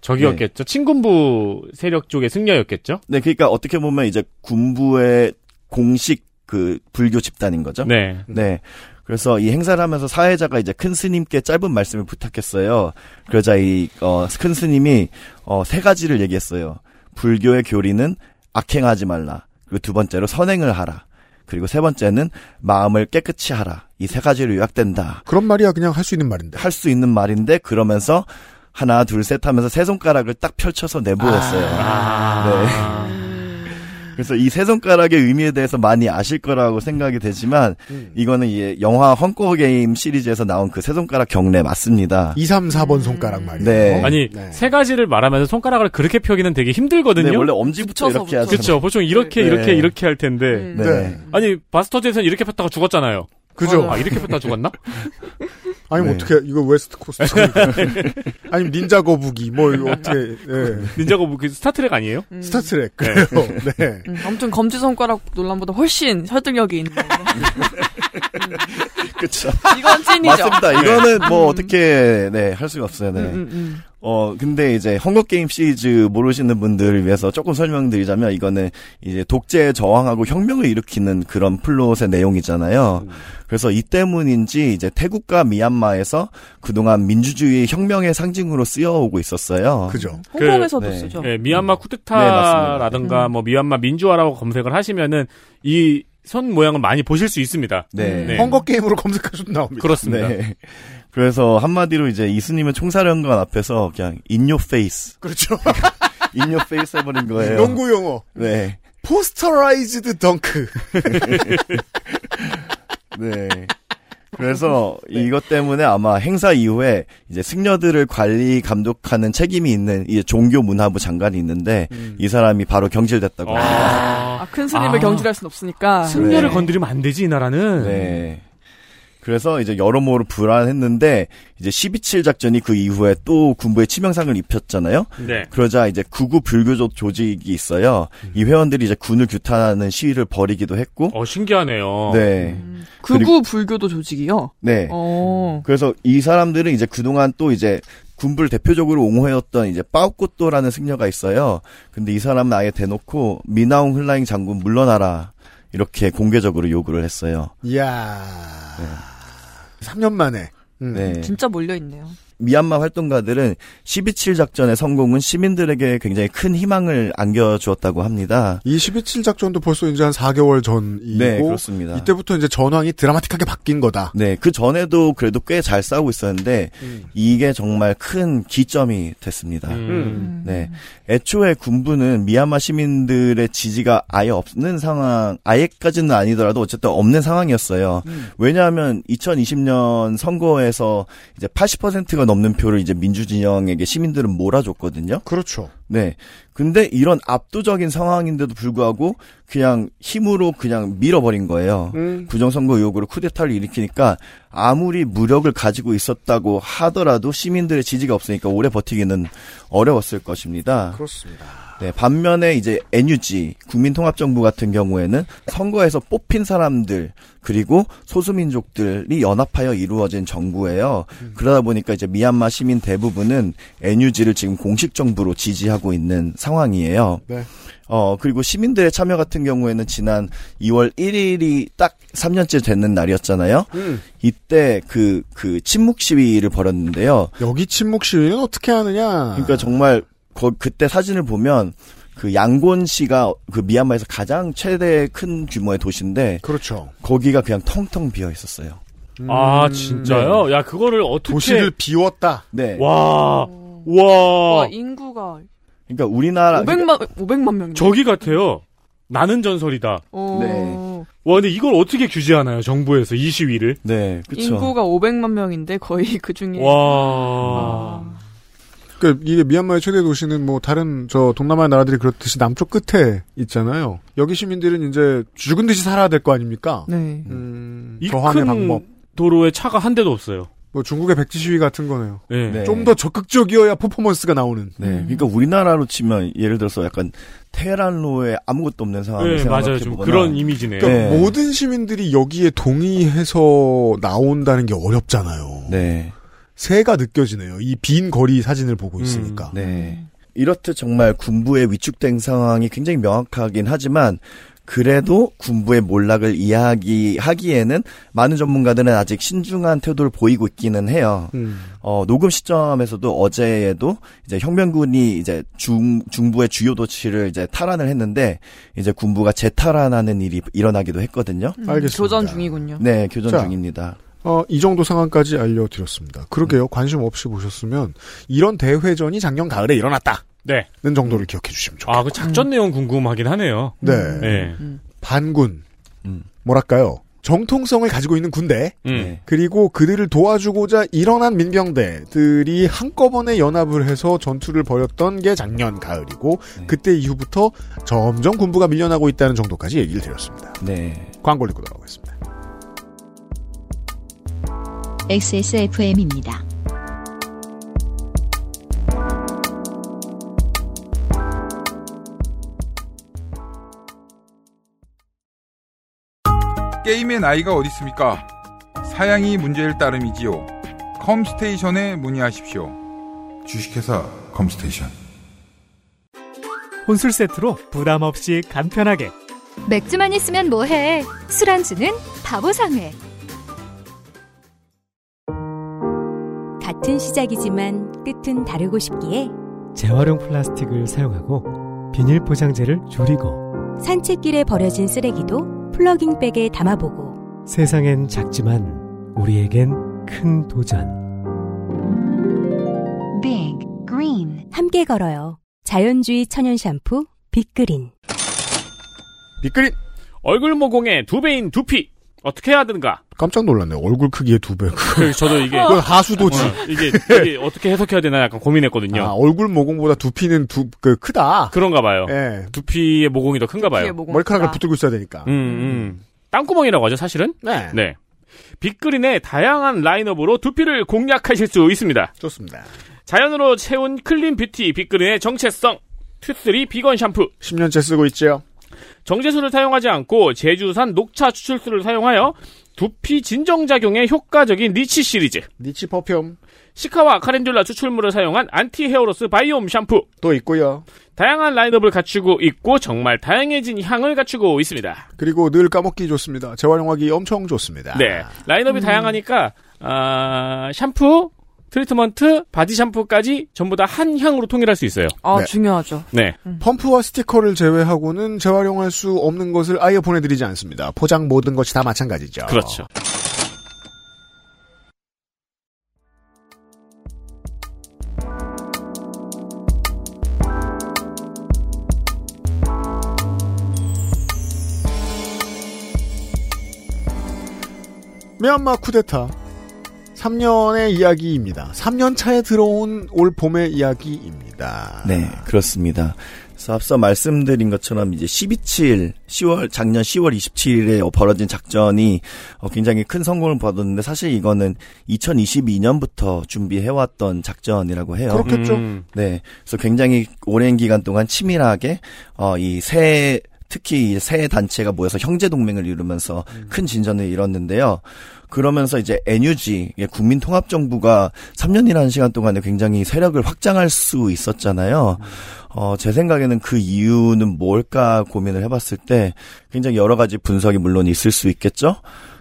저기였겠죠. 친군부 세력 쪽의 승려였겠죠. 네, 그러니까 어떻게 보면 이제 군부의 공식 그 불교 집단인 거죠. 네. 네. 그래서 이 행사를 하면서 사회자가 이제 큰 스님께 짧은 말씀을 부탁했어요. 그러자 이, 어, 큰 스님이, 어, 세 가지를 얘기했어요. 불교의 교리는 악행하지 말라. 그리고 두 번째로 선행을 하라. 그리고 세 번째는 마음을 깨끗이 하라. 이 세 가지로 요약된다. 그런 말이야 그냥 할 수 있는 말인데. 할 수 있는 말인데 그러면서 하나, 둘, 셋 하면서 세 손가락을 딱 펼쳐서 내보였어요. 아. 네. [laughs] 그래서 이 세 손가락의 의미에 대해서 많이 아실 거라고 생각이 되지만 음. 이거는 이 영화 헝거 게임 시리즈에서 나온 그 세 손가락 경례 맞습니다. 2, 3, 4번 손가락 말이에요. 네. 아니 네. 세 가지를 말하면서 손가락을 그렇게 펴기는 되게 힘들거든요. 네, 원래 엄지부터 붙여서 이렇게 하죠. 그렇죠. 보통 이렇게 네. 이렇게 이렇게 할 텐데. 음. 네. 네. 아니 바스터즈에서는 이렇게 폈다가 죽었잖아요. 그죠? 아 이렇게 폈다가 죽었나? [laughs] 아니면 네. 어떻게 이거 West Coast [laughs] 아니면 닌자 거북이 뭐 이거 어떻게 예. 닌자가 뭐그 스타트랙 아니에요? 음. 스타트랙 그래요. 네. 음, 아무튼 검지 손가락 논란보다 훨씬 설득력이 있는. [laughs] 그쵸. 이건 찐이죠. 맞습니다. 이거는 뭐 음. 어떻게 네할 수가 없어요. 네. 음, 음, 음. 어 근데 이제 헝거 게임 시리즈 모르시는 분들을 위해서 조금 설명드리자면 이거는 이제 독재에 저항하고 혁명을 일으키는 그런 플롯의 내용이잖아요. 그래서 이 때문인지 이제 태국과 미얀마에서 그동안 민주주의 혁명의 상징으로 쓰여오고 있었어요. 그죠. 홍콩에서도 네. 쓰죠. 예, 미얀마 네, 쿠데타라든가 맞습니다. 뭐 미얀마 민주화라고 검색을 하시면은 이 손 모양을 많이 보실 수 있습니다. 네. 네. 헝거 게임으로 검색하셔도 나옵니다. 그렇습니다. 네. 그래서 한마디로 이제 이 스님은 총사령관 앞에서 그냥 in your face, 그렇죠. [laughs] in your face 해버린 거예요. 농구 용어. 네. posterized 덩크. [laughs] 네. 그래서 이것 때문에 아마 행사 이후에 이제 승려들을 관리 감독하는 책임이 있는 이제 종교 문화부 장관이 있는데 이 사람이 바로 경질됐다고 합니다. 아, 아, 큰 스님을 아. 경질할 순 없으니까. 승려를 네. 건드리면 안 되지 이 나라는. 네. 그래서 이제 여러모로 불안했는데 이제 12.7 작전이 그 이후에 또 군부에 치명상을 입혔잖아요. 네. 그러자 이제 구구 불교적 조직이 있어요. 이 회원들이 이제 군을 규탄하는 시위를 벌이기도 했고, 어 신기하네요. 네, 음, 극우 불교도 조직이요. 네. 어. 그래서 이 사람들은 이제 그동안 또 이제 군부를 대표적으로 옹호해왔던 이제 빠우꼬또라는 승려가 있어요. 근데 이 사람은 아예 대놓고 미나웅 흘라잉 장군 물러나라 이렇게 공개적으로 요구를 했어요. 이야. 3년 만에. 음. 네. 진짜 몰려있네요. 미얀마 활동가들은 12.7 작전의 성공은 시민들에게 굉장히 큰 희망을 안겨주었다고 합니다. 이 12.7 작전도 벌써 이제 한 4개월 전이고 네, 그렇습니다. 이때부터 이제 전황이 드라마틱하게 바뀐 거다. 네, 그 전에도 그래도 꽤 잘 싸우고 있었는데 음. 이게 정말 큰 기점이 됐습니다. 음. 네. 애초에 군부는 미얀마 시민들의 지지가 아예 없는 상황, 아예까지는 아니더라도 어쨌든 없는 상황이었어요. 왜냐하면 2020년 선거에서 이제 80%가 넘는 표를 이제 민주진영에게 시민들은 몰아줬거든요. 그렇죠. 네. 근데 이런 압도적인 상황인데도 불구하고 그냥 힘으로 그냥 밀어버린 거예요. 음. 부정선거 의혹으로 쿠데타를 일으키니까 아무리 무력을 가지고 있었다고 하더라도 시민들의 지지가 없으니까 오래 버티기는 어려웠을 것입니다. 그렇습니다. 네, 반면에 이제 NUG 국민통합정부 같은 경우에는 선거에서 뽑힌 사람들 그리고 소수민족들이 연합하여 이루어진 정부예요. 그러다 보니까 이제 미얀마 시민 대부분은 NUG를 지금 공식 정부로 지지하고 있는 상황이에요. 네. 어 그리고 시민들의 참여 같은 경우에는 지난 2월 1일이 딱 3년째 되는 날이었잖아요. 음. 이때 그 그 침묵 시위를 벌였는데요. 여기 침묵 시위는 어떻게 하느냐? 그러니까 정말 거, 그때 사진을 보면 그 양곤시가 그 미얀마에서 가장 최대 큰 규모의 도시인데 그렇죠. 거기가 그냥 텅텅 비어 있었어요. 아 음, 진짜요? 야 그거를 어떻게? 도시를 비웠다. 네. 와, 어. 와, 와, 인구가 그러니까 우리나라 500만, 500만 명. 저기 같아요. 나는 전설이다. 어. 네. 와, 근데 이걸 어떻게 규제하나요? 정부에서 이 시위를? 네, 그렇죠. 인구가 500만 명인데 거의 그 중에. 와. 그러니까 이게 미얀마의 최대 도시는 뭐 다른 저 동남아 나라들이 그렇듯이 남쪽 끝에 있잖아요. 여기 시민들은 이제 죽은 듯이 살아야 될 거 아닙니까? 네. 음, 이 저항의 큰 방법. 도로에 차가 한 대도 없어요. 뭐 중국의 백지 시위 같은 거네요. 네. 네. 좀더 적극적이어야 퍼포먼스가 나오는. 네, 그러니까 우리나라로 치면 예를 들어서 약간 테헤란로에 아무것도 없는 상황을 네, 맞아요. 좀 그런 이미지네요. 그러니까 네. 모든 시민들이 여기에 동의해서 나온다는 게 어렵잖아요. 네, 새가 느껴지네요. 이 빈 거리 사진을 보고 있으니까. 네. 이렇듯 정말 군부의 위축된 상황이 굉장히 명확하긴 하지만 그래도 군부의 몰락을 이야기하기에는 많은 전문가들은 아직 신중한 태도를 보이고 있기는 해요. 음. 어, 녹음 시점에서도 어제에도 이제 혁명군이 이제 중, 중부의 주요 도시를 이제 탈환을 했는데 이제 군부가 재탈환하는 일이 일어나기도 했거든요. 음, 알겠습니다. 교전 중이군요. 네, 교전 자. 중입니다. 어, 이 정도 상황까지 알려드렸습니다. 그러게요. 관심 없이 보셨으면 이런 대회전이 작년 가을에 일어났다는 네. 정도를 기억해 주시면 좋겠습니다. 아, 그 작전 내용 궁금하긴 하네요. 네. 네. 반군, 음. 뭐랄까요. 정통성을 가지고 있는 군대, 음. 네. 그리고 그들을 도와주고자 일어난 민병대들이 한꺼번에 연합을 해서 전투를 벌였던 게 작년 가을이고, 네. 그때 이후부터 점점 군부가 밀려나고 있다는 정도까지 얘기를 드렸습니다. 네. 광고를 듣고 돌아오겠습니다. XSFM입니다. 게임의 나이가 어디 있습니까? 사양이 문제일 따름이지요. 컴스테이션에 문의하십시오. 주식회사 컴스테이션. 혼술 세트로 부담 없이 간편하게 맥주만 있으면 뭐해? 술안주는 바보상회. 같은 시작이지만 끝은 다르고 싶기에 재활용 플라스틱을 사용하고 비닐 포장재를 줄이고 산책길에 버려진 쓰레기도 플러깅백에 담아보고 세상엔 작지만 우리에겐 큰 도전. Big Green. 함께 걸어요. 자연주의 천연 샴푸 빅그린. 빅그린. 얼굴 모공의 두 배인 두피 어떻게 해야 되는가? 깜짝 놀랐네. 얼굴 크기의 두 배. [laughs] 그 저도 이게 [laughs] 그건 하수도지. 어, 이게, 이게 어떻게 해석해야 되나 약간 고민했거든요. 아, 얼굴 모공보다 두피는 두, 그, 크다. 그런가 봐요. 예. 두피의 모공이 더 큰가 봐요. 머리카락을 붙들고 있어야 되니까. 음, 음. 땅구멍이라고 하죠, 사실은? 네. 네. 빅그린의 다양한 라인업으로 두피를 공략하실 수 있습니다. 좋습니다. 자연으로 채운 clean beauty 빅그린의 정체성. 투쓰리 비건 샴푸. 10년째 쓰고 있죠. 정제수를 사용하지 않고 제주산 녹차 추출수를 사용하여 두피 진정작용에 효과적인 niche 시리즈. niche perfume. 시카와 카렌듈라 추출물을 사용한 anti hair loss biome 샴푸. 또 있고요. 다양한 라인업을 갖추고 있고 정말 다양해진 향을 갖추고 있습니다. 그리고 늘 까먹기 좋습니다. 재활용하기 엄청 좋습니다. 네. 라인업이 다양하니까 아, 샴푸, 트리트먼트, 바디 샴푸까지 전부 다 한 향으로 통일할 수 있어요. 아, 네. 중요하죠. 네. 펌프와 스티커를 제외하고는 재활용할 수 없는 것을 아예 보내드리지 않습니다. 포장 모든 것이 다 마찬가지죠. 그렇죠. 미얀마 쿠데타 3년의 이야기입니다. 3년 차에 들어온 올 봄의 이야기입니다. 네, 그렇습니다. 그래서 앞서 말씀드린 것처럼 이제 12.7, 10월, 작년 10월 27일에 벌어진 작전이 어, 굉장히 큰 성공을 거뒀는데 사실 이거는 2022년부터 준비해왔던 작전이라고 해요. 그렇겠죠. 음. 네. 그래서 굉장히 오랜 기간 동안 치밀하게, 어, 이 새, 특히 이새 단체가 모여서 형제 동맹을 이루면서 큰 진전을 이뤘는데요. 그러면서 이제 NUG 이게 국민 통합 정부가 3년이라는 시간 동안에 굉장히 세력을 확장할 수 있었잖아요. 어, 제 생각에는 그 이유는 뭘까 고민을 해봤을 때 굉장히 여러 가지 분석이 물론 있을 수 있겠죠.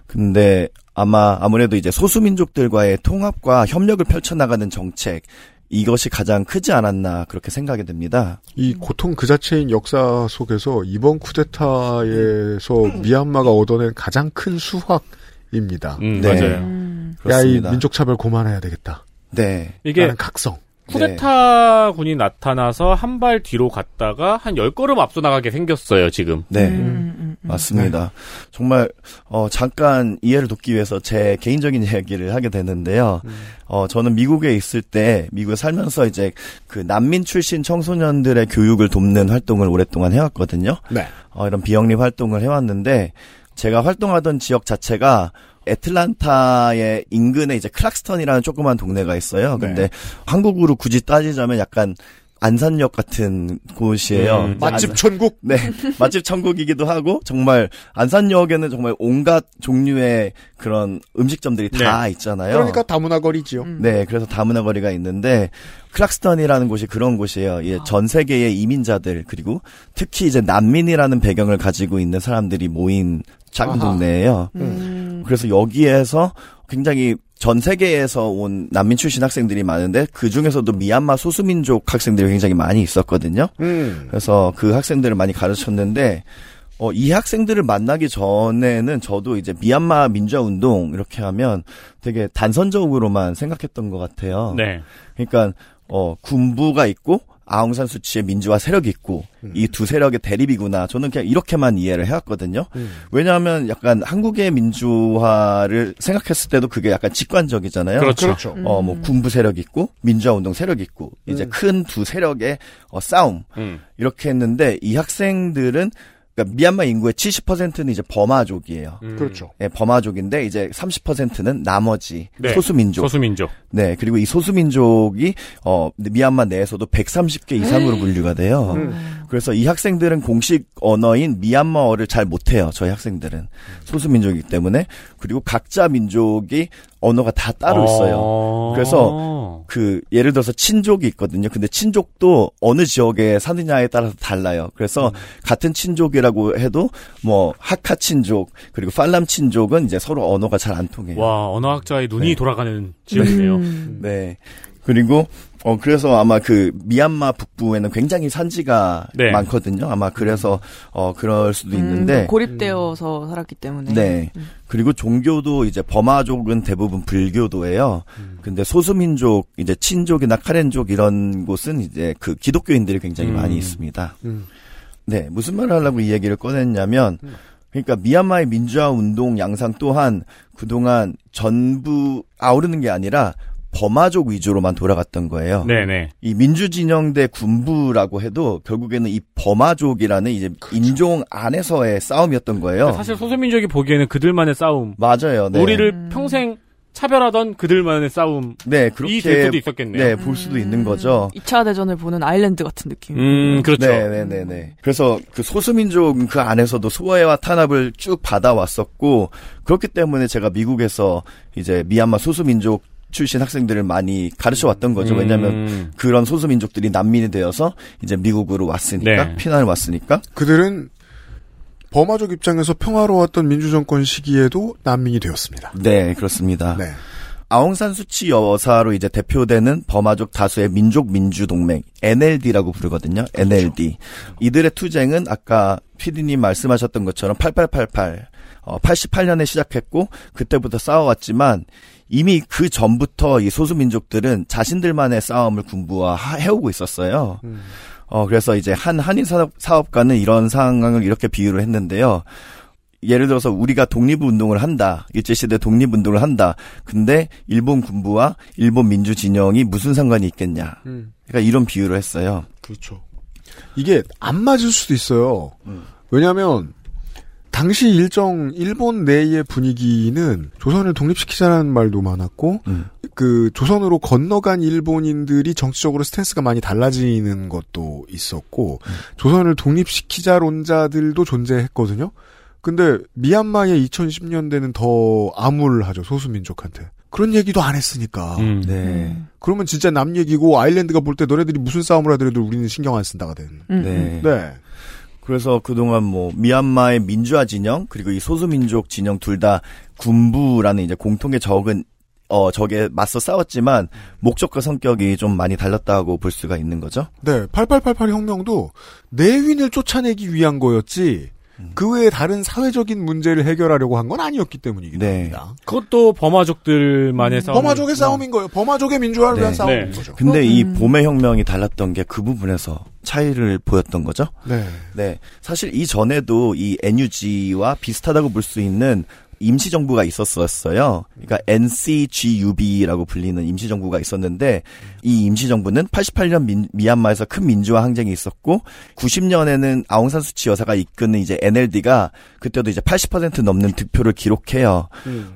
근데 아마 아무래도 이제 소수민족들과의 통합과 협력을 펼쳐나가는 정책 이것이 가장 크지 않았나 그렇게 생각이 됩니다. 이 고통 그 자체인 역사 속에서 이번 쿠데타에서 미얀마가 얻어낸 가장 큰 수확입니다. 음, 네. 맞아요. 음. 야, 이 그렇습니다. 민족 차별 고만해야 되겠다. 네. 이게 라는 각성. 쿠데타 군이 나타나서 한 발 뒤로 갔다가 한 열 걸음 앞서 나가게 생겼어요, 지금. 네. 음, 음, 음. 맞습니다. 정말 어 잠깐 이해를 돕기 위해서 제 개인적인 [laughs] 이야기를 하게 되는데요. 어 저는 미국에 있을 때 미국에 살면서 이제 그 난민 출신 청소년들의 교육을 돕는 활동을 오랫동안 해왔거든요. 네. 어 이런 비영리 활동을 해왔는데 제가 활동하던 지역 자체가 애틀란타의 인근에 이제 클락스턴이라는 조그만 동네가 있어요. 근데 네. 한국으로 굳이 따지자면 약간 안산역 같은 곳이에요. 음. 이제 맛집 안산- 천국. 네, [laughs] 맛집 천국이기도 하고 정말 안산역에는 정말 온갖 종류의 그런 음식점들이 다 있잖아요. 그러니까 다문화 거리지요. 음. 네, 그래서 다문화 거리가 있는데 클락스턴이라는 곳이 그런 곳이에요. 예, 전 세계의 이민자들 그리고 특히 이제 난민이라는 배경을 가지고 있는 사람들이 모인 작은 아하. 동네예요. 음. 그래서 여기에서 굉장히 전 세계에서 온 난민 출신 학생들이 많은데 그 중에서도 미얀마 소수민족 학생들이 굉장히 많이 있었거든요. 음. 그래서 그 학생들을 많이 가르쳤는데 어, 이 학생들을 만나기 전에는 저도 이제 미얀마 민주화 운동 이렇게 하면 되게 단선적으로만 생각했던 것 같아요. 네. 그러니까 어, 군부가 있고 아웅산 수치의 민주화 세력이 있고 이두 세력의 대립이구나. 저는 그냥 이렇게만 이해를 해왔거든요. 음. 왜냐하면 약간 한국의 민주화를 생각했을 때도 그게 약간 직관적이잖아요. 그렇죠. 그렇죠. 어, 뭐 군부 세력 있고 민주화 운동 세력 있고 이제 음. 큰두 세력의 어, 싸움 음. 이렇게 했는데 이 학생들은 그러니까 미얀마 인구의 70%는 이제 버마족이에요. 음. 그렇죠. 네, 버마족인데 이제 30%는 나머지 네, 소수민족. 소수민족. 네, 그리고 이 소수민족이 어 미얀마 내에서도 130개 이상으로 분류가 돼요. 음. 그래서 이 학생들은 공식 언어인 미얀마어를 잘 못해요. 저희 학생들은 소수민족이기 때문에 그리고 각자 민족이 언어가 다 따로 있어요. 어. 그래서 그 예를 들어서 친족이 있거든요. 근데 친족도 어느 지역에 사느냐에 따라서 달라요. 그래서 같은 친족이라고 해도 뭐 하카 친족 그리고 팔람 친족은 이제 서로 언어가 잘 안 통해요. 와 언어학자의 눈이 네. 돌아가는 지역이네요. 음. 네. 그리고 어 그래서 아마 그 미얀마 북부에는 굉장히 산지가 네. 많거든요. 아마 그래서 어 그럴 수도 있는데 음, 고립되어서 살았기 때문에. 네. 음. 그리고 종교도 이제 버마족은 대부분 불교도예요. 근데 소수민족 이제 친족이나 카렌족 이런 곳은 이제 그 기독교인들이 굉장히 음. 많이 있습니다. 음. 네, 무슨 말을 하려고 이 얘기를 꺼냈냐면 그러니까 미얀마의 민주화 운동 양상 또한 그동안 전부 아우르는 게 아니라 버마족 위주로만 돌아갔던 거예요. 네네. 이 민주진영 대 군부라고 해도 결국에는 이 버마족이라는 이제 인종 안에서의 싸움이었던 거예요. 사실 소수민족이 보기에는 그들만의 싸움. 맞아요. 네. 우리를 음. 평생 차별하던 그들만의 싸움. 네, 그렇게 이될 수도 있었겠네요. 네, 볼 수도 있는 거죠. 2차 대전을 보는 아일랜드 같은 느낌. 음, 그렇죠. 네, 네, 네, 네. 그래서 그 소수민족 그 안에서도 소외와 탄압을 쭉 받아왔었고 그렇기 때문에 제가 미국에서 이제 미얀마 소수민족 출신 학생들을 많이 가르쳐 왔던 거죠. 왜냐하면 음. 그런 소수민족들이 난민이 되어서 이제 미국으로 왔으니까 네. 피난을 왔으니까 그들은 버마족 입장에서 평화로웠던 민주정권 시기에도 난민이 되었습니다. 네 그렇습니다. 네. 아웅산 수치 여사로 이제 대표되는 버마족 다수의 민족 민주 동맹 NLD라고 부르거든요. NLD 이들의 투쟁은 아까 피디님 말씀하셨던 것처럼 8888 어, 88년에 시작했고 그때부터 싸워왔지만 이미 그 전부터 이 소수 민족들은 자신들만의 싸움을 군부화해오고 있었어요. 어 그래서 이제 한 한인 사업, 사업가는 이런 상황을 이렇게 비유를 했는데요. 예를 들어서 우리가 독립운동을 한다. 일제시대 독립운동을 한다. 근데 일본 군부와 일본 민주 진영이 무슨 상관이 있겠냐. 그러니까 이런 비유를 했어요. 그렇죠. 이게 안 맞을 수도 있어요. 음. 왜냐하면 당시 일정 일본 내의 분위기는 조선을 독립시키자는 말도 많았고 음. 그 조선으로 건너간 일본인들이 정치적으로 스탠스가 많이 달라지는 것도 있었고 조선을 독립시키자론자들도 존재했거든요. 근데 미얀마의 2010년대는 더 암울하죠 소수민족한테 그런 얘기도 안 했으니까. 음. 네. 그러면 진짜 남 얘기고 아일랜드가 볼 때 너네들이 무슨 싸움을 하더라도 우리는 신경 안 쓴다가 된. 음, 네. 네. 그래서 그동안 뭐 미얀마의 민주화 진영 그리고 이 소수민족 진영 둘 다 군부라는 이제 공통의 적은 어 적에 맞서 싸웠지만 목적과 성격이 좀 많이 달랐다고 볼 수가 있는 거죠. 네, 8888 혁명도 내윈을 쫓아내기 위한 거였지. 그 외에 다른 사회적인 문제를 해결하려고 한 건 아니었기 때문이기도 네. 합니다. 그것도 버마족들만의 싸움. 버마족의 싸움인 거예요. 버마족의 민주화를 위한 네. 싸움인 네. 거죠. 근데 이 음. 봄의 혁명이 달랐던 게 그 부분에서 차이를 보였던 거죠. 네. 네. 사실 이전에도 이 NUG와 비슷하다고 볼 수 있는 임시정부가 있었었어요. 그러니까 NCGUB라고 불리는 임시정부가 있었는데 이 임시정부는 88년 민, 미얀마에서 큰 민주화 항쟁이 있었고 90년에는 아웅산 수치 여사가 이끄는 이제 NLD가 그때도 이제 80% 넘는 득표를 기록해요.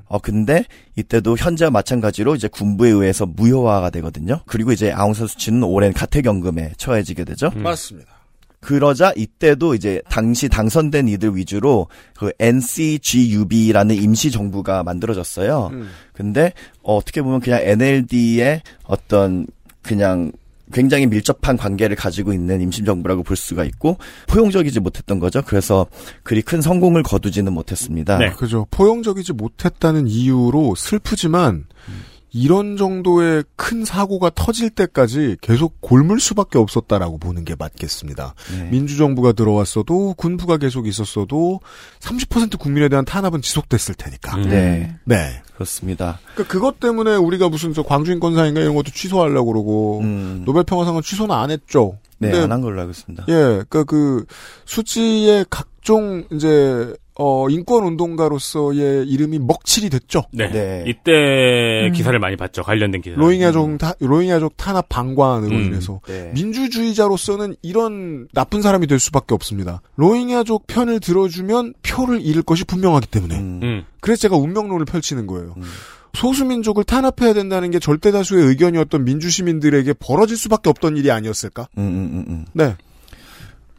어 근데 이때도 현재와 마찬가지로 이제 군부에 의해서 무효화가 되거든요. 그리고 이제 아웅산 수치는 오랜 가택연금에 처해지게 되죠. 음. 맞습니다. 그러자 이때도 이제 당시 당선된 이들 위주로 그 NCGUB라는 임시 정부가 만들어졌어요. 음. 근데 어, 어떻게 보면 그냥 NLD의 어떤 그냥 굉장히 밀접한 관계를 가지고 있는 임시정부라고 볼 수가 있고 포용적이지 못했던 거죠. 그래서 그리 큰 성공을 거두지는 못했습니다. 네. 그죠. 포용적이지 못했다는 이유로 슬프지만 이런 정도의 큰 사고가 터질 때까지 계속 골물 수밖에 없었다라고 보는 게 맞겠습니다. 네. 민주정부가 들어왔어도 군부가 계속 있었어도 30% 국민에 대한 탄압은 지속됐을 테니까. 음. 네, 네. 그렇습니다. 그러니까 그것 때문에 우리가 무슨 저 광주인권상인가 이런 것도 취소하려고 그러고 음, 노벨평화상은 취소는 안 했죠. 네, 안 한 걸로 알고 있습니다. 예, 그러니까 그 수치의 각종 이제 어, 인권 운동가로서의 이름이 먹칠이 됐죠. 네. 이때 음. 기사를 많이 봤죠. 관련된 기사. 로힝야족 타, 로힝야족 탄압 방관으로 음. 인해서 네. 민주주의자로서는 이런 나쁜 사람이 될 수밖에 없습니다. 로힝야족 편을 들어주면 표를 잃을 것이 분명하기 때문에. 음. 그래서 제가 운명론을 펼치는 거예요. 소수민족을 탄압해야 된다는 게 절대 다수의 의견이었던 민주시민들에게 벌어질 수밖에 없던 일이 아니었을까? 음, 음, 음, 음. 네.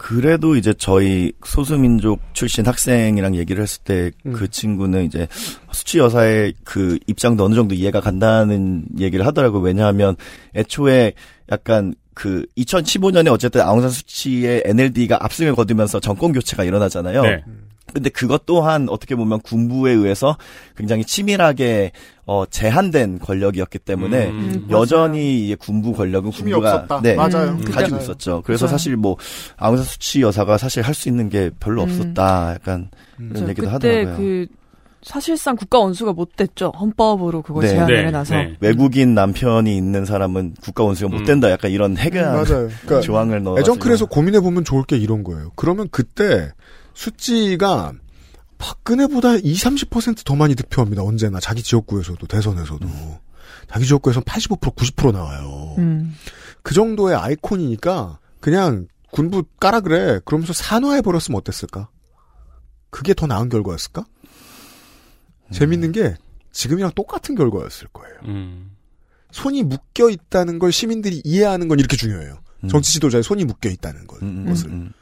그래도 이제 저희 소수민족 출신 학생이랑 얘기를 했을 때그 친구는 이제 수치 여사의 그 입장도 어느 정도 이해가 간다는 얘기를 하더라고요. 왜냐하면 애초에 약간 그 2015년에 어쨌든 아웅산 수치의 NLD가 압승을 거두면서 정권 교체가 일어나잖아요. 네. 근데 그것 또한 어떻게 보면 군부에 의해서 굉장히 치밀하게 어 제한된 권력이었기 때문에 음, 여전히 이 군부 권력은 군부가 없었다. 네, 맞아요. 음. 가지고 맞아요. 있었죠. 그래서 맞아요. 사실 뭐 아웅산 수치 여사가 사실 할 수 있는 게 별로 음. 없었다. 약간 이런 맞아요. 얘기도 그때 하더라고요. 그 사실상 국가 원수가 못 됐죠. 헌법으로 그걸 네. 제한을 네. 해놔서. 네. 외국인 남편이 있는 사람은 국가 원수가 못 된다. 약간 이런 해결 맞아요. 그러니까 조항을 넣어. 애정클에서 고민해 보면 좋을 게 이런 거예요. 그러면 그때 수치가 박근혜보다 2, 30%더 많이 득표합니다. 언제나 자기 지역구에서도 대선에서도 자기 지역구에서는 85% 90% 나와요. 음. 그 정도의 아이콘이니까 그냥 군부 까라 그래. 그러면서 산화해 버렸으면 어땠을까? 그게 더 나은 결과였을까? 재밌는 게 지금이랑 똑같은 결과였을 거예요. 음. 손이 묶여 있다는 걸 시민들이 이해하는 건 이렇게 중요해요. 정치 지도자의 손이 묶여 있다는 것, 음, 것을.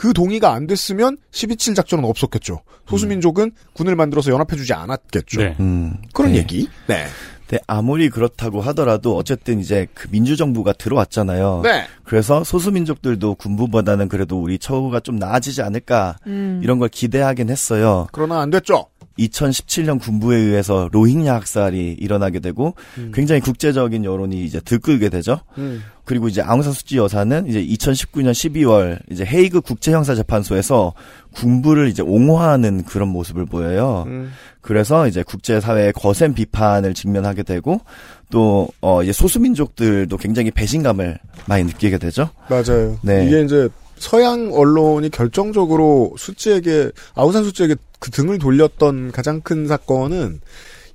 그 동의가 안 됐으면 12.7 작전은 없었겠죠. 소수민족은 군을 만들어서 연합해주지 않았겠죠. 네. 음, 그런 네. 얘기. 네. 근데 아무리 그렇다고 하더라도 어쨌든 이제 그 민주정부가 들어왔잖아요. 네. 그래서 소수민족들도 군부보다는 그래도 우리 처우가 좀 나아지지 않을까 음. 이런 걸 기대하긴 했어요. 그러나 안 됐죠. 2017년 군부에 의해서 로힝야 학살이 일어나게 되고 굉장히 국제적인 여론이 이제 들끓게 되죠. 음. 그리고 이제 아웅산 수치 여사는 이제 2019년 12월 이제 헤이그 국제 형사 재판소에서 군부를 이제 옹호하는 그런 모습을 보여요. 음. 그래서 이제 국제 사회의 거센 비판을 직면하게 되고 또 어, 이제 소수 민족들도 굉장히 배신감을 많이 느끼게 되죠. 맞아요. 네. 이게 이제 서양 언론이 결정적으로 수치에게 아우산 수치에게 그 등을 돌렸던 가장 큰 사건은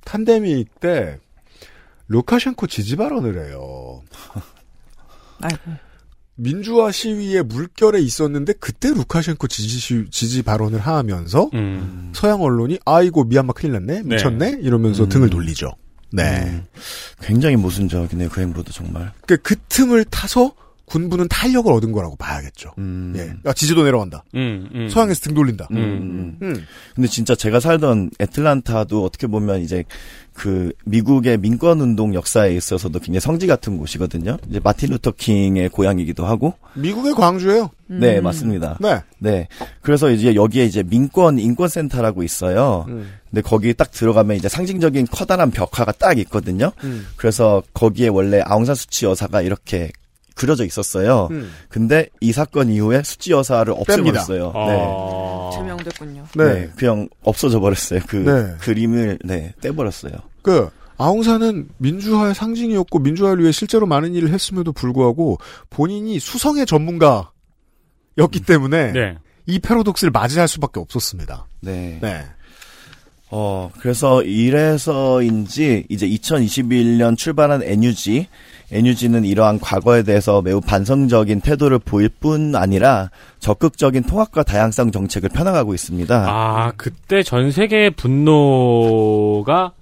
탄데믹 때 루카셴코 지지 발언을 해요. [laughs] 아이고. 민주화 시위에 물결에 있었는데 그때 루카셴코 지지 시- 지지 발언을 하면서 음. 서양 언론이 아이고 미얀마 큰일 났네 미쳤네 이러면서 음. 등을 돌리죠. 네. 음, 굉장히 모순적이네요. 그 행보도 정말. 그, 그 틈을 타서 군부는 탄력을 얻은 거라고 봐야겠죠. 음. 예. 아, 지지도 내려간다. 음, 음. 서양에서 등 돌린다. 음, 음. 음. 근데 진짜 제가 살던 애틀란타도 어떻게 보면 이제 그 미국의 민권 운동 역사에 있어서도 굉장히 성지 같은 곳이거든요. 이제 마틴 루터 킹의 고향이기도 하고. 미국의 광주예요. 네, 맞습니다. 네. 네. 그래서 이제 여기에 이제 민권 인권 센터라고 있어요. 음. 근데 거기 딱 들어가면 이제 상징적인 커다란 벽화가 딱 있거든요. 음. 그래서 거기에 원래 아웅산 수치 여사가 이렇게 그려져 있었어요. 음. 근데 이 사건 이후에 수치 여사를 없애버렸어요. 아. 네. 제명됐군요. 네. 네. 그냥 없어져 버렸어요. 그 네. 그림을 네 떼버렸어요. 그 아웅산은 민주화의 상징이었고 민주화를 위해 실제로 많은 일을 했음에도 불구하고 본인이 수성의 전문가였기 때문에 네. 이 패러독스를 맞이할 수밖에 없었습니다. 네. 네. 어, 그래서 이래서인지 이제 2021년 출발한 NUG, NUG는 이러한 과거에 대해서 매우 반성적인 태도를 보일 뿐 아니라 적극적인 통합과 다양성 정책을 펴나가고 있습니다. 아, 그때 전 세계의 분노가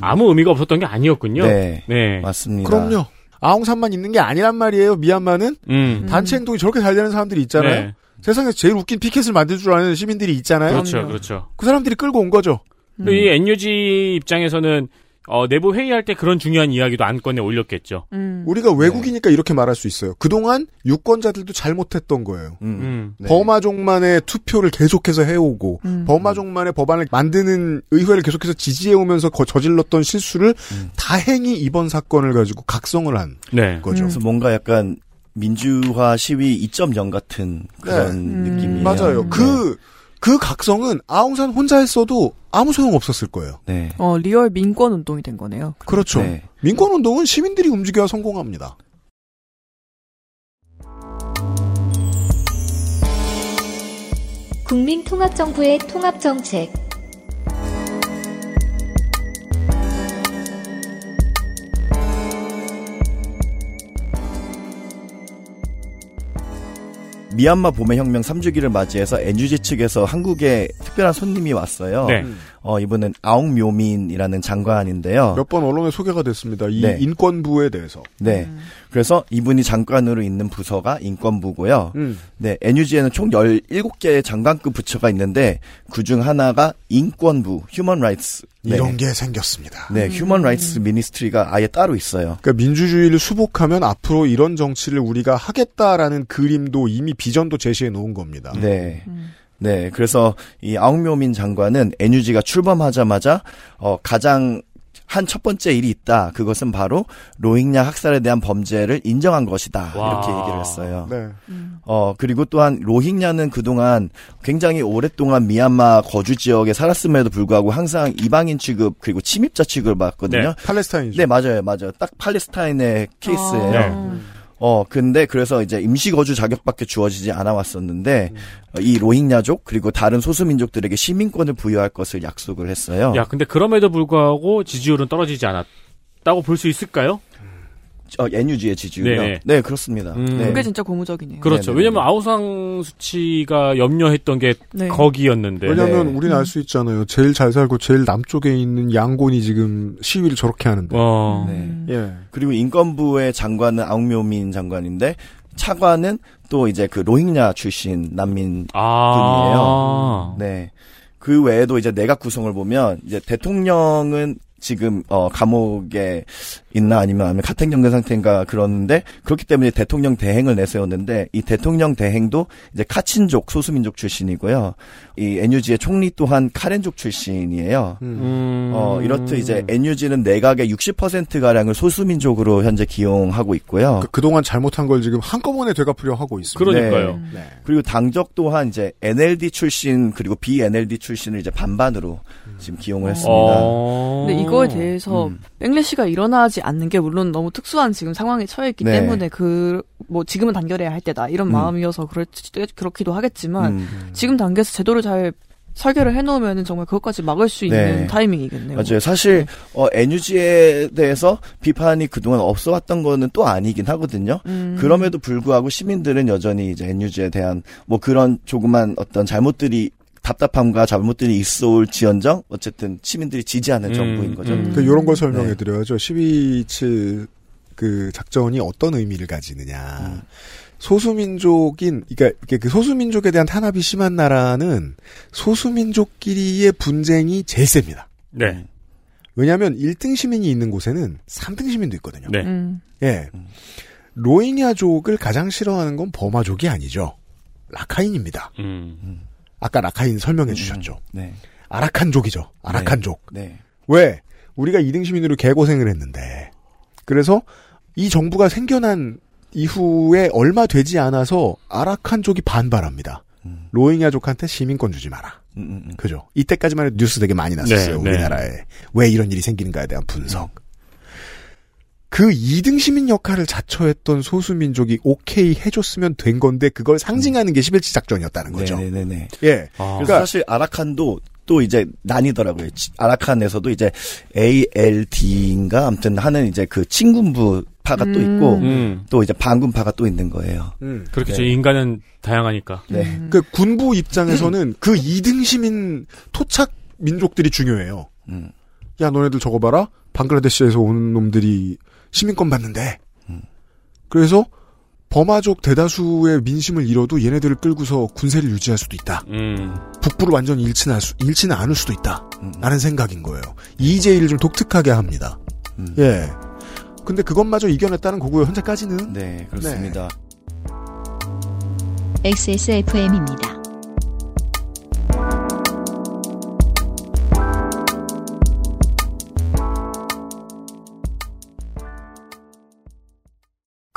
아무 의미가 없었던 게 아니었군요. 네. 네. 맞습니다. 그럼요. 아웅산만 있는 게 아니란 말이에요. 미얀마는 음. 단체 행동이 저렇게 잘 되는 사람들이 있잖아요. 네. 세상에서 제일 웃긴 피켓을 만들 줄 아는 시민들이 있잖아요. 그렇죠, 그렇죠. 그 사람들이 끌고 온 거죠. 그리고 이 NUG 입장에서는 어, 내부 회의할 때 그런 중요한 이야기도 안건에 올렸겠죠. 음. 우리가 외국이니까 이렇게 말할 수 있어요. 그동안 유권자들도 잘못했던 거예요. 음. 음. 네. 버마족만의 투표를 계속해서 해오고 음. 버마족만의 법안을 만드는 의회를 계속해서 지지해오면서 거- 저질렀던 실수를 음. 다행히 이번 사건을 가지고 각성을 한 네. 거죠. 그래서 뭔가 약간 민주화 시위 2.0 같은 그런 네. 느낌이에요. 음. 맞아요. 그, 그 각성은 아웅산 혼자 했어도 아무 소용 없었을 거예요. 네. 어, real 민권 운동이 된 거네요. 그렇죠. 네. 민권 운동은 시민들이 움직여야 성공합니다. 국민통합정부의 통합정책 미얀마 봄의 혁명 3주기를 맞이해서 NUG 측에서 한국에 특별한 손님이 왔어요. 네. 어, 이분은 아웅묘민이라는 장관인데요. 몇 번 언론에 소개가 됐습니다. 이 네. 인권부에 대해서. 네. 그래서 이분이 장관으로 있는 부서가 인권부고요. 음. 네, NUG에는 총 17개의 장관급 부처가 있는데 그중 하나가 인권부, Human Rights. 네. 이런 게 생겼습니다. 네, Human Rights Ministry가 아예 따로 있어요. 그러니까 민주주의를 수복하면 앞으로 이런 정치를 우리가 하겠다라는 그림도 이미 비전도 제시해 놓은 겁니다. 네. 네, 그래서 이 아웅묘민 장관은 NUG가 출범하자마자 어 가장 한 첫 번째 일이 있다. 그것은 바로 로힝야 학살에 대한 범죄를 인정한 것이다. 와. 이렇게 얘기를 했어요. 네. 어, 그리고 또한 로힝야는 그동안 굉장히 오랫동안 미얀마 거주 지역에 살았음에도 불구하고 항상 이방인 취급 그리고 침입자 취급을 받거든요. 네. 팔레스타인이죠. 네, 맞아요. 맞아요. 딱 팔레스타인의 케이스예요. 네. 어, 근데 그래서 이제 임시 거주 자격밖에 주어지지 않아 왔었는데 어, 이 로힝야족 그리고 다른 소수 민족들에게 시민권을 부여할 것을 약속을 했어요. 야, 근데 그럼에도 불구하고 지지율은 떨어지지 않았다고 볼 수 있을까요? 어, NUG의 지지율이요. 네네. 네, 그렇습니다. 음. 네. 그게 진짜 고무적이네요. 그렇죠. 네네네. 왜냐면 아우상 수치가 염려했던 게 네. 거기였는데. 왜냐하면 네. 우리는 알 수 있잖아요. 제일 잘 살고 제일 남쪽에 있는 양곤이 지금 시위를 저렇게 하는데. 어. 네. 예. 그리고 인권부의 장관은 아웅묘민 장관인데 차관은 또 이제 그 로힝야 출신 난민 아. 네. 그 외에도 이제 내각 구성을 보면 이제 대통령은 지금 어 감옥에 있나 아니면 아니면 가택연금 상태인가 그러는데 그렇기 때문에 대통령 대행을 내세웠는데 이 대통령 대행도 이제 카친족 소수민족 출신이고요. 이 NUG의 총리 또한 카렌족 출신이에요. 음. 어 이렇듯 이제 NUG는 내각의 60% 가량을 소수민족으로 현재 기용하고 있고요. 그, 그동안 잘못한 걸 지금 한꺼번에 되갚으려 하고 있습니다. 그러니까요. 네. 그리고 당적 또한 이제 NLD 출신 그리고 BNLD 출신을 이제 반반으로 지금 기용을 했습니다. 어. 근데 이거에 대해서 음. 백래시가 일어나지 않는 게 물론 너무 특수한 지금 상황에 처해 있기 네. 때문에 그 뭐 지금은 단결해야 할 때다 이런 음. 마음이어서 그렇 그렇기도 하겠지만 음. 지금 단계에서 제도를 잘 설계를 해놓으면 정말 그것까지 막을 수 있는 네. 타이밍이겠네요. 맞아요. 사실 어, NUG에 대해서 비판이 그동안 없어왔던 거는 또 아니긴 하거든요. 음. 그럼에도 불구하고 시민들은 여전히 이제 NUG에 대한 뭐 그런 조그만 어떤 잘못들이 답답함과 잘못들이 있어올지언정 어쨌든 시민들이 지지하는 음, 정부인 거죠. 음. 그 요런 걸 설명해 네. 드려야죠. 12.27그 작전이 어떤 의미를 가지느냐. 음. 소수민족인, 그러니까 그 소수민족에 대한 탄압이 심한 나라는 소수민족끼리의 분쟁이 제일 셉니다. 네. 왜냐하면 1등 시민이 있는 곳에는 3등 시민도 있거든요. 네. 음. 예. 로힝야족을 가장 싫어하는 건 버마족이 아니죠. 라카인입니다. 음. 아까 라카인 설명해 주셨죠. 네. 아라칸족이죠. 아라칸족. 네. 왜? 우리가 2등 시민으로 개고생을 했는데. 그래서 이 정부가 생겨난 이후에 얼마 되지 않아서 아라칸족이 반발합니다. 음. 로힝야족한테 시민권 주지 마라. 음, 음, 음. 그죠? 이때까지만 해도 뉴스 되게 많이 났었어요. 네, 네. 우리나라에. 왜 이런 일이 생기는가에 대한 분석. 그 2등 시민 역할을 자처했던 소수민족이 오케이 해줬으면 된 건데 그걸 상징하는 게 11치 작전이었다는 거죠. 네네네. 예. 아. 그래서 사실 아라칸도 또 이제 나뉘더라고요. 지- 아라칸에서도 이제 ALD인가 아무튼 하는 이제 그 친군부 파가 또 음. 있고 음. 또 이제 반군파가 또 있는 거예요. 음. 그렇겠죠. 네. 인간은 다양하니까. 네. 음. 그 군부 입장에서는 그 2등 시민 토착 민족들이 중요해요. 음. 야, 너네들 저거 봐라. 방글라데시에서 오는 놈들이 시민권 받는데. 음. 그래서 버마족 대다수의 민심을 잃어도 얘네들을 끌고서 군세를 유지할 수도 있다. 음. 북부를 완전히 잃지는, 않을 수, 잃지는 않을 수도 있다. 음. 라는 생각인 거예요. 이재일을 좀 독특하게 합니다. 음. 예. 근데 그것마저 이겨냈다는 거고요. 현재까지는. 네, 그렇습니다. XSFM입니다.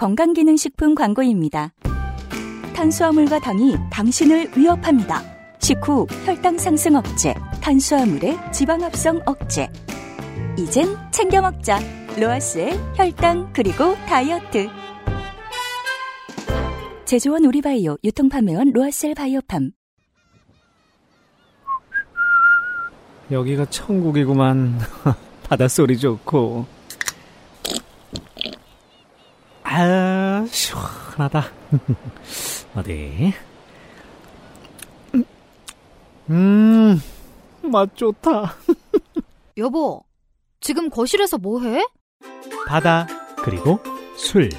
건강기능식품 광고입니다. 탄수화물과 당이 당신을 위협합니다. 식후 혈당 상승 억제, 탄수화물의 지방 합성 억제. 이젠 챙겨 먹자. 로아스의 혈당 그리고 다이어트. 제조원 우리바이오 유통판매원 로아셀 바이오팜. 여기가 천국이구만. [laughs] 바닷소리 좋고. 아, 시원하다. [laughs] 어디? 음, 맛 좋다. [laughs] 여보, 지금 거실에서 뭐해? 바다, 그리고 술.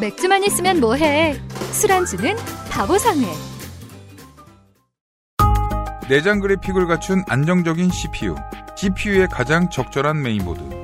맥주만 있으면 뭐해? 술안주는 바보상회. 내장 그래픽을 갖춘 안정적인 CPU. CPU에 가장 적절한 메인보드.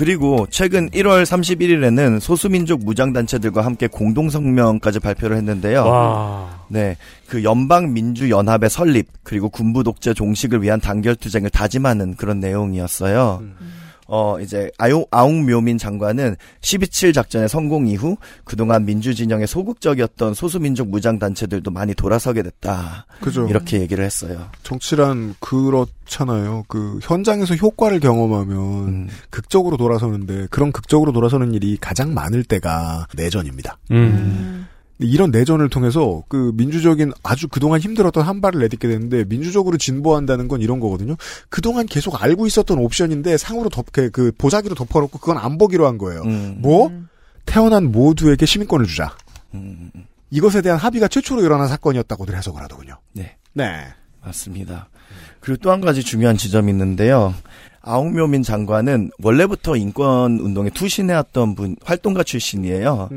그리고 최근 1월 31일에는 소수민족 무장단체들과 함께 공동성명까지 발표를 했는데요. 와. 네. 그 연방민주연합의 설립, 그리고 군부 독재 종식을 위한 단결투쟁을 다짐하는 그런 내용이었어요. 어, 이제, 아용, 아웅 묘민 장관은 12.7 작전의 성공 이후 그동안 민주 진영에 소극적이었던 소수민족 무장 단체들도 많이 돌아서게 됐다. 그죠. 이렇게 얘기를 했어요. 정치란 그렇잖아요. 그 현장에서 효과를 경험하면 음. 극적으로 돌아서는데 그런 극적으로 돌아서는 일이 가장 많을 때가 내전입니다. 음. 이런 내전을 통해서 그 민주적인 아주 그동안 힘들었던 한 발을 내딛게 되는데 민주적으로 진보한다는 건 이런 거거든요. 그동안 계속 알고 있었던 옵션인데 상으로 덮, 그, 그 보자기로 덮어놓고 그건 안 보기로 한 거예요. 음. 뭐? 태어난 모두에게 시민권을 주자. 음. 이것에 대한 합의가 최초로 일어난 사건이었다고들 해석을 하더군요. 네. 네. 맞습니다. 그리고 또 한 가지 중요한 지점이 있는데요. 아웅묘민 장관은 원래부터 인권 운동에 투신해왔던 분 활동가 출신이에요.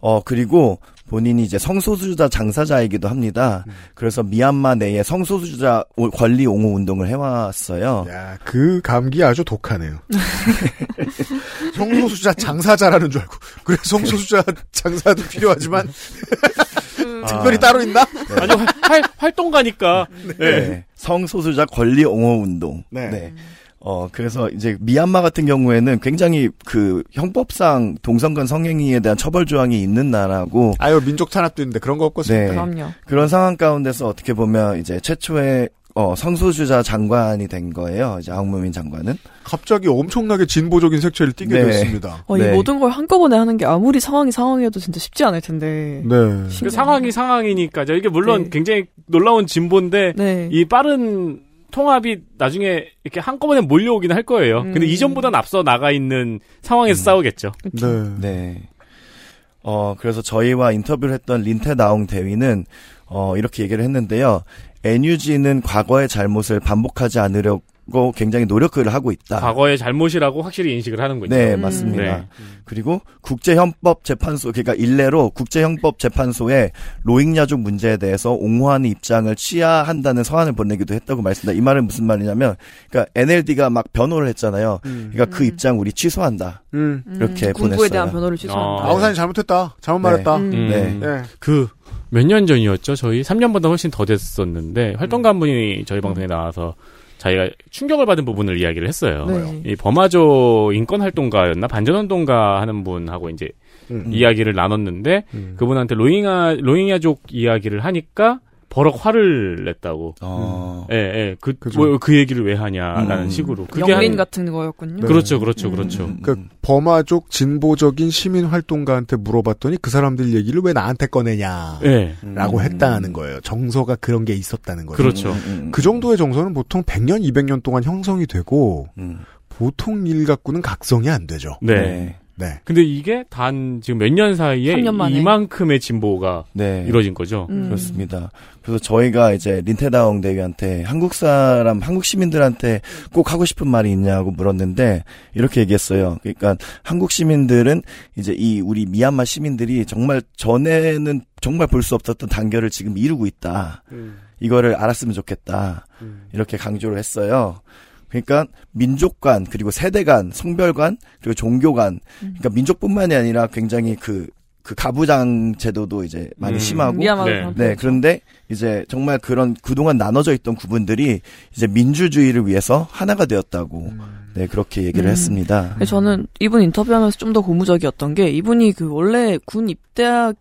어 그리고 본인이 이제 성소수자 장사자이기도 합니다. 그래서 미얀마 내에 성소수자 오- 권리 옹호 운동을 해왔어요. 야, 그 감기 아주 독하네요. [laughs] 성소수자 장사자라는 줄 알고. 그래, 성소수자 장사도 필요하지만, [laughs] 특별히 따로 있나? 아니 활, 활, 활동가니까. 네. 네. 성소수자 권리 옹호 운동. 네. 어, 그래서 이제 미얀마 같은 경우에는 굉장히 그 형법상 동성간 성행위에 대한 처벌 조항이 있는 나라고. 아유, 민족 탄압도 있는데 그런 거 없겠습니까? 네. 그럼요. 그런 상황 가운데서 어떻게 보면 이제 최초의 어, 성소수자 장관이 된 거예요. 이제 아웅무민 장관은. 갑자기 엄청나게 진보적인 색채를 띠게 네. 됐습니다. 어, 네. 이 모든 걸 한꺼번에 하는 게 아무리 상황이 상황이어도 진짜 쉽지 않을 텐데. 네. 그 상황이 상황이니까 저 이게 물론 네. 굉장히 놀라운 진보인데 네. 이 빠른 통합이 나중에 이렇게 한꺼번에 몰려오긴 할 거예요. 근데 음. 이전보단 앞서 나가 있는 상황에서 싸우겠죠. 네. 네. 어, 그래서 저희와 인터뷰를 했던 린테 나웅 대위는 어, 이렇게 얘기를 했는데요. NUG는 과거의 잘못을 반복하지 않으려 고 굉장히 노력을 하고 있다. 과거의 잘못이라고 확실히 인식을 하는군요. 네, 음. 맞습니다. 네. 그리고 국제형법재판소, 그러니까 일례로 국제형법재판소에 로힝야족 문제에 대해서 옹호하는 입장을 취하한다는 서한을 보내기도 했다고 말씀드립니다. 이 말은 무슨 말이냐면, 그러니까 NLD가 막 변호를 했잖아요. 그러니까 그 음. 입장 우리 취소한다. 음. 이렇게 음, 보냈어요. 대한 변호를 취소한다. 아, 아우산이 잘못했다. 잘못 네. 말했다. 음. 네. 네. 그 몇년 전이었죠. 저희 3년보다 훨씬 더 됐었는데 활동가 한 분이 저희 방송에 나와서 자기가 충격을 받은 부분을 이야기를 했어요. 네. 이 범아조 인권 활동가였나 반전운동가 하는 분하고 이제 음. 이야기를 나눴는데 음. 그분한테 로힝아 로힝야족 이야기를 하니까 버럭 화를 냈다고. 어, 예, 예. 그, 그죠. 뭐, 그 얘기를 왜 하냐라는 음. 식으로. 그게 영린 한- 같은 거였군요. 네. 그렇죠, 그렇죠, 음. 그렇죠. 음, 그 버마족 진보적인 시민 활동가한테 물어봤더니 그 사람들 얘기를 왜 나한테 꺼내냐. 예. 라고 음. 했다는 거예요. 정서가 그런 게 있었다는 거죠. 그렇죠. 음, 그 정도의 정서는 보통 100년, 200년 동안 형성이 되고 음, 보통 일 갖고는 각성이 안 되죠. 네. 네. 네. 근데 이게 단 지금 몇 년 사이에 3년 만에. 이만큼의 진보가 네. 이루어진 거죠. 음. 그렇습니다. 그래서 저희가 이제 린테다웅 대위한테 한국 사람, 한국 시민들한테 꼭 하고 싶은 말이 있냐고 물었는데 이렇게 얘기했어요. 그러니까 한국 시민들은 이제 이 우리 미얀마 시민들이 정말 전에는 정말 볼 수 없었던 단결을 지금 이루고 있다. 이거를 알았으면 좋겠다. 이렇게 강조를 했어요. 그러니까 민족 간 그리고 세대 간 성별 간 그리고 종교 간 그러니까 민족뿐만이 아니라 굉장히 그그 가부장 제도도 이제 많이 음. 심하고 네. 그런 네. 그런데 이제 정말 그런 그동안 나눠져 있던 구분들이 이제 민주주의를 위해서 하나가 되었다고 네, 그렇게 얘기를 음. 했습니다. 저는 이분 인터뷰하면서 좀 더 고무적이었던 게 이분이 그 원래 군 입대할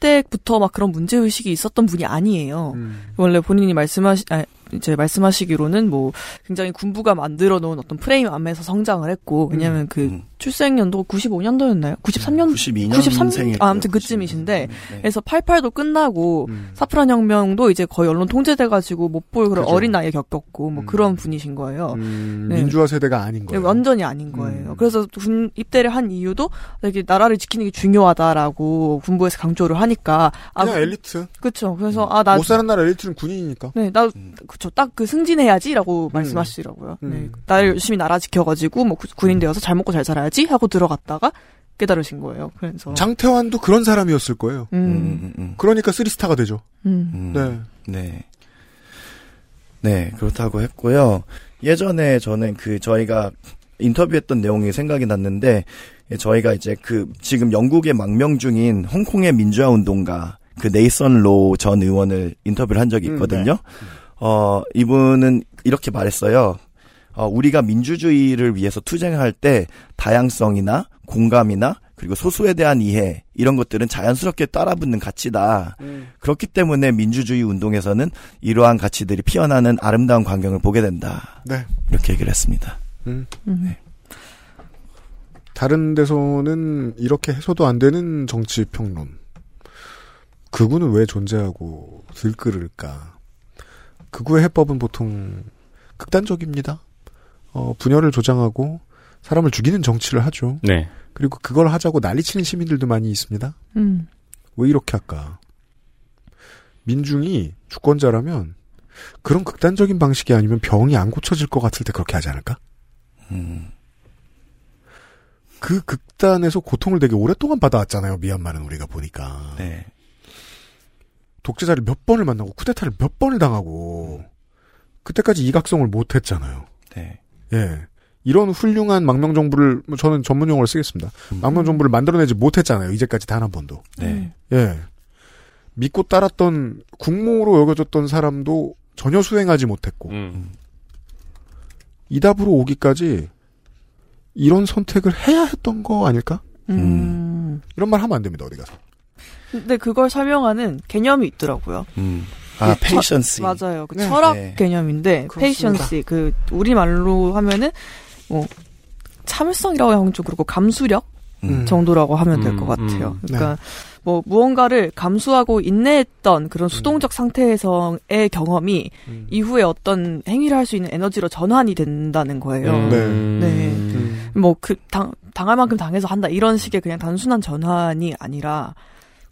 때부터 막 그런 문제 의식이 있었던 분이 아니에요. 음. 원래 본인이 말씀하시 아, 이제 말씀하시기로는 뭐 굉장히 군부가 만들어 놓은 어떤 프레임 안에서 성장을 했고 왜냐면 그 음. 출생 연도 95년도였나요? 93년 92년 93 생일 아, 아무튼 그쯤이신데 네. 그래서 88도 끝나고 음. 사프란 혁명도 이제 거의 언론 통제돼 가지고 못 볼 그런 그죠. 어린 나이에 겪었고 뭐 음. 그런 분이신 거예요. 음, 네. 민주화 세대가 아닌 거예요. 완전히 아닌 거예요. 음. 그래서 군 입대를 한 이유도 되게 나라를 지키는 게 중요하다라고 군부에서 강조를 하니까 그냥 아, 엘리트. 그쵸. 그래서 아 나 못 사는 나라 엘리트는 군인이니까. 네, 나, 음. 그쵸. 딱그 승진해야지라고 말씀하시더라고요. 음. 네. 나를 열심히 나라 지켜 가지고, 뭐, 구- 군인 되어서 잘 먹고 잘 살아야 지 하고 들어갔다가 깨달으신 거예요. 그래서. 장태환도 그런 사람이었을 거예요. 음, 음, 음, 음. 그러니까 쓰리스타가 되죠. 음. 음. 네. 네. 네, 그렇다고 했고요. 예전에 저는 그 저희가 인터뷰했던 내용이 생각이 났는데 저희가 이제 그 지금 영국의 망명 중인 홍콩의 민주화 운동가 그 네이선 로 전 의원을 인터뷰를 한 적이 음, 있거든요. 어, 이분은 이렇게 말했어요. 어, 우리가 민주주의를 위해서 투쟁할 때 다양성이나 공감이나 그리고 소수에 대한 이해 이런 것들은 자연스럽게 따라붙는 가치다. 그렇기 때문에 민주주의 운동에서는 이러한 가치들이 피어나는 아름다운 광경을 보게 된다. 네. 이렇게 얘기를 했습니다. 음. 음. 다른 데서는 이렇게 해서도 안 되는 정치 평론. 극우는 왜 존재하고 들끓을까? 극우의 해법은 보통 극단적입니다. 어, 분열을 조장하고 사람을 죽이는 정치를 하죠. 네. 그리고 그걸 하자고 난리치는 시민들도 많이 있습니다. 음. 왜 이렇게 할까? 민중이 주권자라면 그런 극단적인 방식이 아니면 병이 안 고쳐질 것 같을 때 그렇게 하지 않을까? 음, 그 극단에서 고통을 되게 오랫동안 받아왔잖아요. 미얀마는 우리가 보니까. 네. 독재자를 몇 번을 만나고 쿠데타를 몇 번을 당하고 그때까지 이각성을 못 했잖아요. 네. 예. 이런 훌륭한 망명 정부를 뭐 저는 전문 용어를 쓰겠습니다. 망명 정부를 만들어내지 못했잖아요. 이제까지 단 한 번도. 네. 예. 믿고 따랐던 국모로 여겨졌던 사람도 전혀 수행하지 못했고 음. 이 답으로 오기까지 이런 선택을 해야 했던 거 아닐까? 음. 이런 말 하면 안 됩니다. 어디 가서. 근데 그걸 설명하는 개념이 있더라고요. 음. 아, 그 처- patience. 맞아요. 그 네. 철학 네. 개념인데. patience, 그, 우리 말로 하면은, 뭐, 참을성이라고 하면 좀 그렇고, 감수력? 음. 정도라고 하면 될 음, 것 같아요. 음. 그러니까 뭐 무언가를 감수하고 인내했던 그런 수동적 상태에서의 경험이 음. 이후에 어떤 행위를 할 수 있는 에너지로 전환이 된다는 거예요. 음. 네. 네. 음. 뭐그 당 당할 만큼 당해서 한다 이런 식의 그냥 단순한 전환이 아니라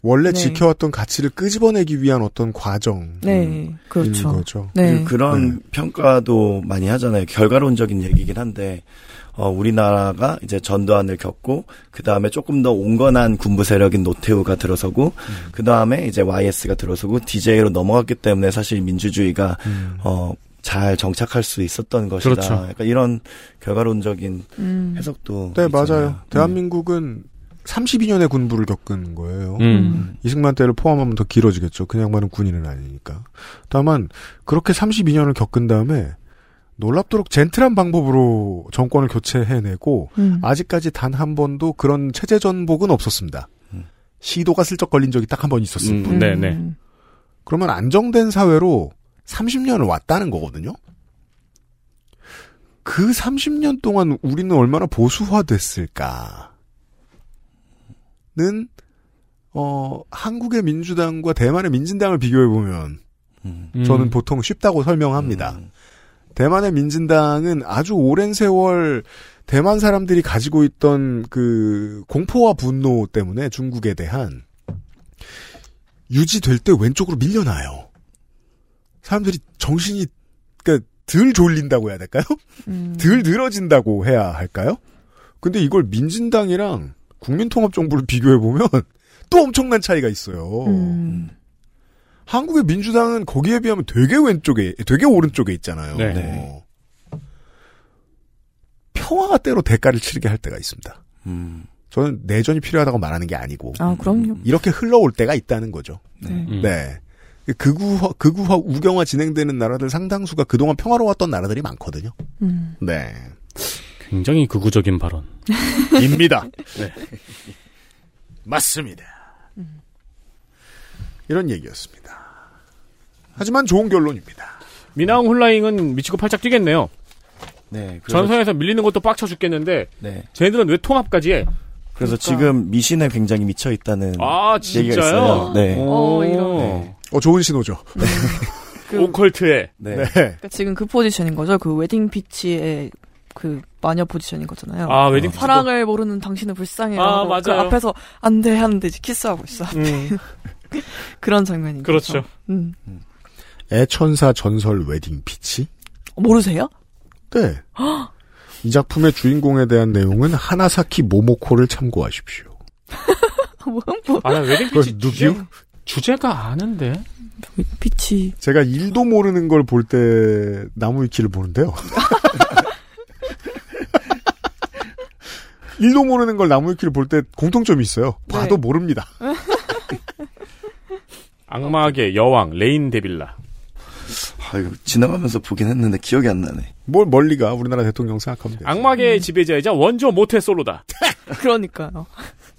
원래 네. 지켜왔던 가치를 끄집어내기 위한 어떤 과정. 네 그렇죠. 거죠. 네. 그런 평가도 많이 하잖아요. 결과론적인 얘기긴 한데, 어, 우리나라가 이제 전두환을 겪고, 그 다음에 조금 더 온건한 군부 세력인 노태우가 들어서고, 그 다음에 이제 YS가 들어서고, DJ로 넘어갔기 때문에 사실 민주주의가, 음. 어, 잘 정착할 수 있었던 것이다. 그렇죠. 약간 이런 결과론적인 음. 해석도. 네, 있잖아요. 맞아요. 대한민국은 32년의 군부를 겪은 거예요. 음. 이승만 때를 포함하면 더 길어지겠죠. 그냥 말은 군인은 아니니까. 다만 그렇게 32년을 겪은 다음에 놀랍도록 젠틀한 방법으로 정권을 교체해내고 음. 아직까지 단 한 번도 그런 체제 전복은 없었습니다. 음. 시도가 슬쩍 걸린 적이 딱 한 번 있었을 음. 뿐. 네, 네. 음. 그러면 안정된 사회로 30년을 왔다는 거거든요. 그 30년 동안 우리는 얼마나 보수화됐을까? 는, 어, 한국의 민주당과 대만의 민진당을 비교해 보면, 음. 저는 보통 쉽다고 설명합니다. 음. 대만의 민진당은 아주 오랜 세월 대만 사람들이 가지고 있던 그 공포와 분노 때문에 중국에 대한 유지될 때 왼쪽으로 밀려나요. 사람들이 정신이 그러니까 덜 졸린다고 해야 될까요? 음. [laughs] 덜 늘어진다고 해야 할까요? 근데 이걸 민진당이랑 국민통합정부를 비교해 보면 [laughs] 또 엄청난 차이가 있어요. 음. 한국의 민주당은 거기에 비하면 되게 왼쪽에, 되게 오른쪽에 있잖아요. 네. 네. 평화가 때로 대가를 치르게 할 때가 있습니다. 음. 저는 내전이 필요하다고 말하는 게 아니고 아, 그럼요. 이렇게 흘러올 때가 있다는 거죠. 네. 음. 네. 극우화, 극우화, 우경화 진행되는 나라들 상당수가 그동안 평화로웠던 나라들이 많거든요. 음. 네. 굉장히 극우적인 발언. 입니다. [laughs] 네. 맞습니다. 이런 얘기였습니다. 하지만 좋은 결론입니다. 미나옹 훌라잉은 미치고 팔짝 뛰겠네요. 네. 그래서, 전선에서 밀리는 것도 빡쳐 죽겠는데 네. 쟤네들은 왜 통합까지 해? 그래서 그러니까. 지금 미신에 굉장히 미쳐 있다는 아 얘기가 진짜요? 있어요. 네. 오. 어, 이런. 네. 어, 좋은 신호죠. [laughs] 그, 오컬트에 네. 네. 그러니까 지금 그 포지션인 거죠. 그 웨딩 피치의 그 마녀 포지션인 거잖아요. 아 웨딩 피치도- 사랑을 모르는 당신은 불쌍해요. 아, 하고 그 맞아요. 앞에서 안 돼 하는데 이제 키스하고 있어. 음, [laughs] 그런 장면인 그렇죠. 거죠. 음. 애천사 전설 웨딩 피치? 어, 모르세요? 네. [gasps] 이 작품의 주인공에 대한 내용은 하나사키 모모코를 참고하십시오. [laughs] 뭐, 뭐 아나 웨딩 피치? 주제, 주제가 아는데 피치. 제가 일도 모르는 걸 볼 때 나무 위키를 보는데요. [laughs] 일도 모르는 걸 나무위키를 볼 때 공통점이 있어요. 봐도 네. 모릅니다. [laughs] 악마의 여왕 레인 데빌라. 아, 이거 지나가면서 보긴 했는데 기억이 안 나네. 뭘 멀리 가 우리나라 대통령 생각하면 돼요. 악마계의 지배자이자 원조 모태 솔로다. [laughs] 그러니까요.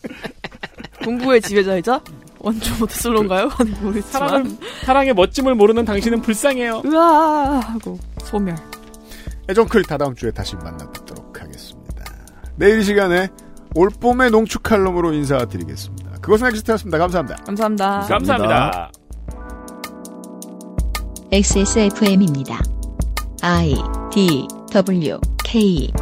[laughs] 공부의 지배자이자 원조 모태 솔로인가요? 모르겠지만. 사랑을 사랑의 멋짐을 모르는 당신은 불쌍해요. 으아 하고 소멸. 애증클 다다음 주에 다시 만나뵙도록 하겠습니다. 내일 이 시간에 올봄의 농축 칼럼으로 인사드리겠습니다. 그것은 엑스트였습니다. 감사합니다. 감사합니다. 감사합니다. XSFM입니다. I D W K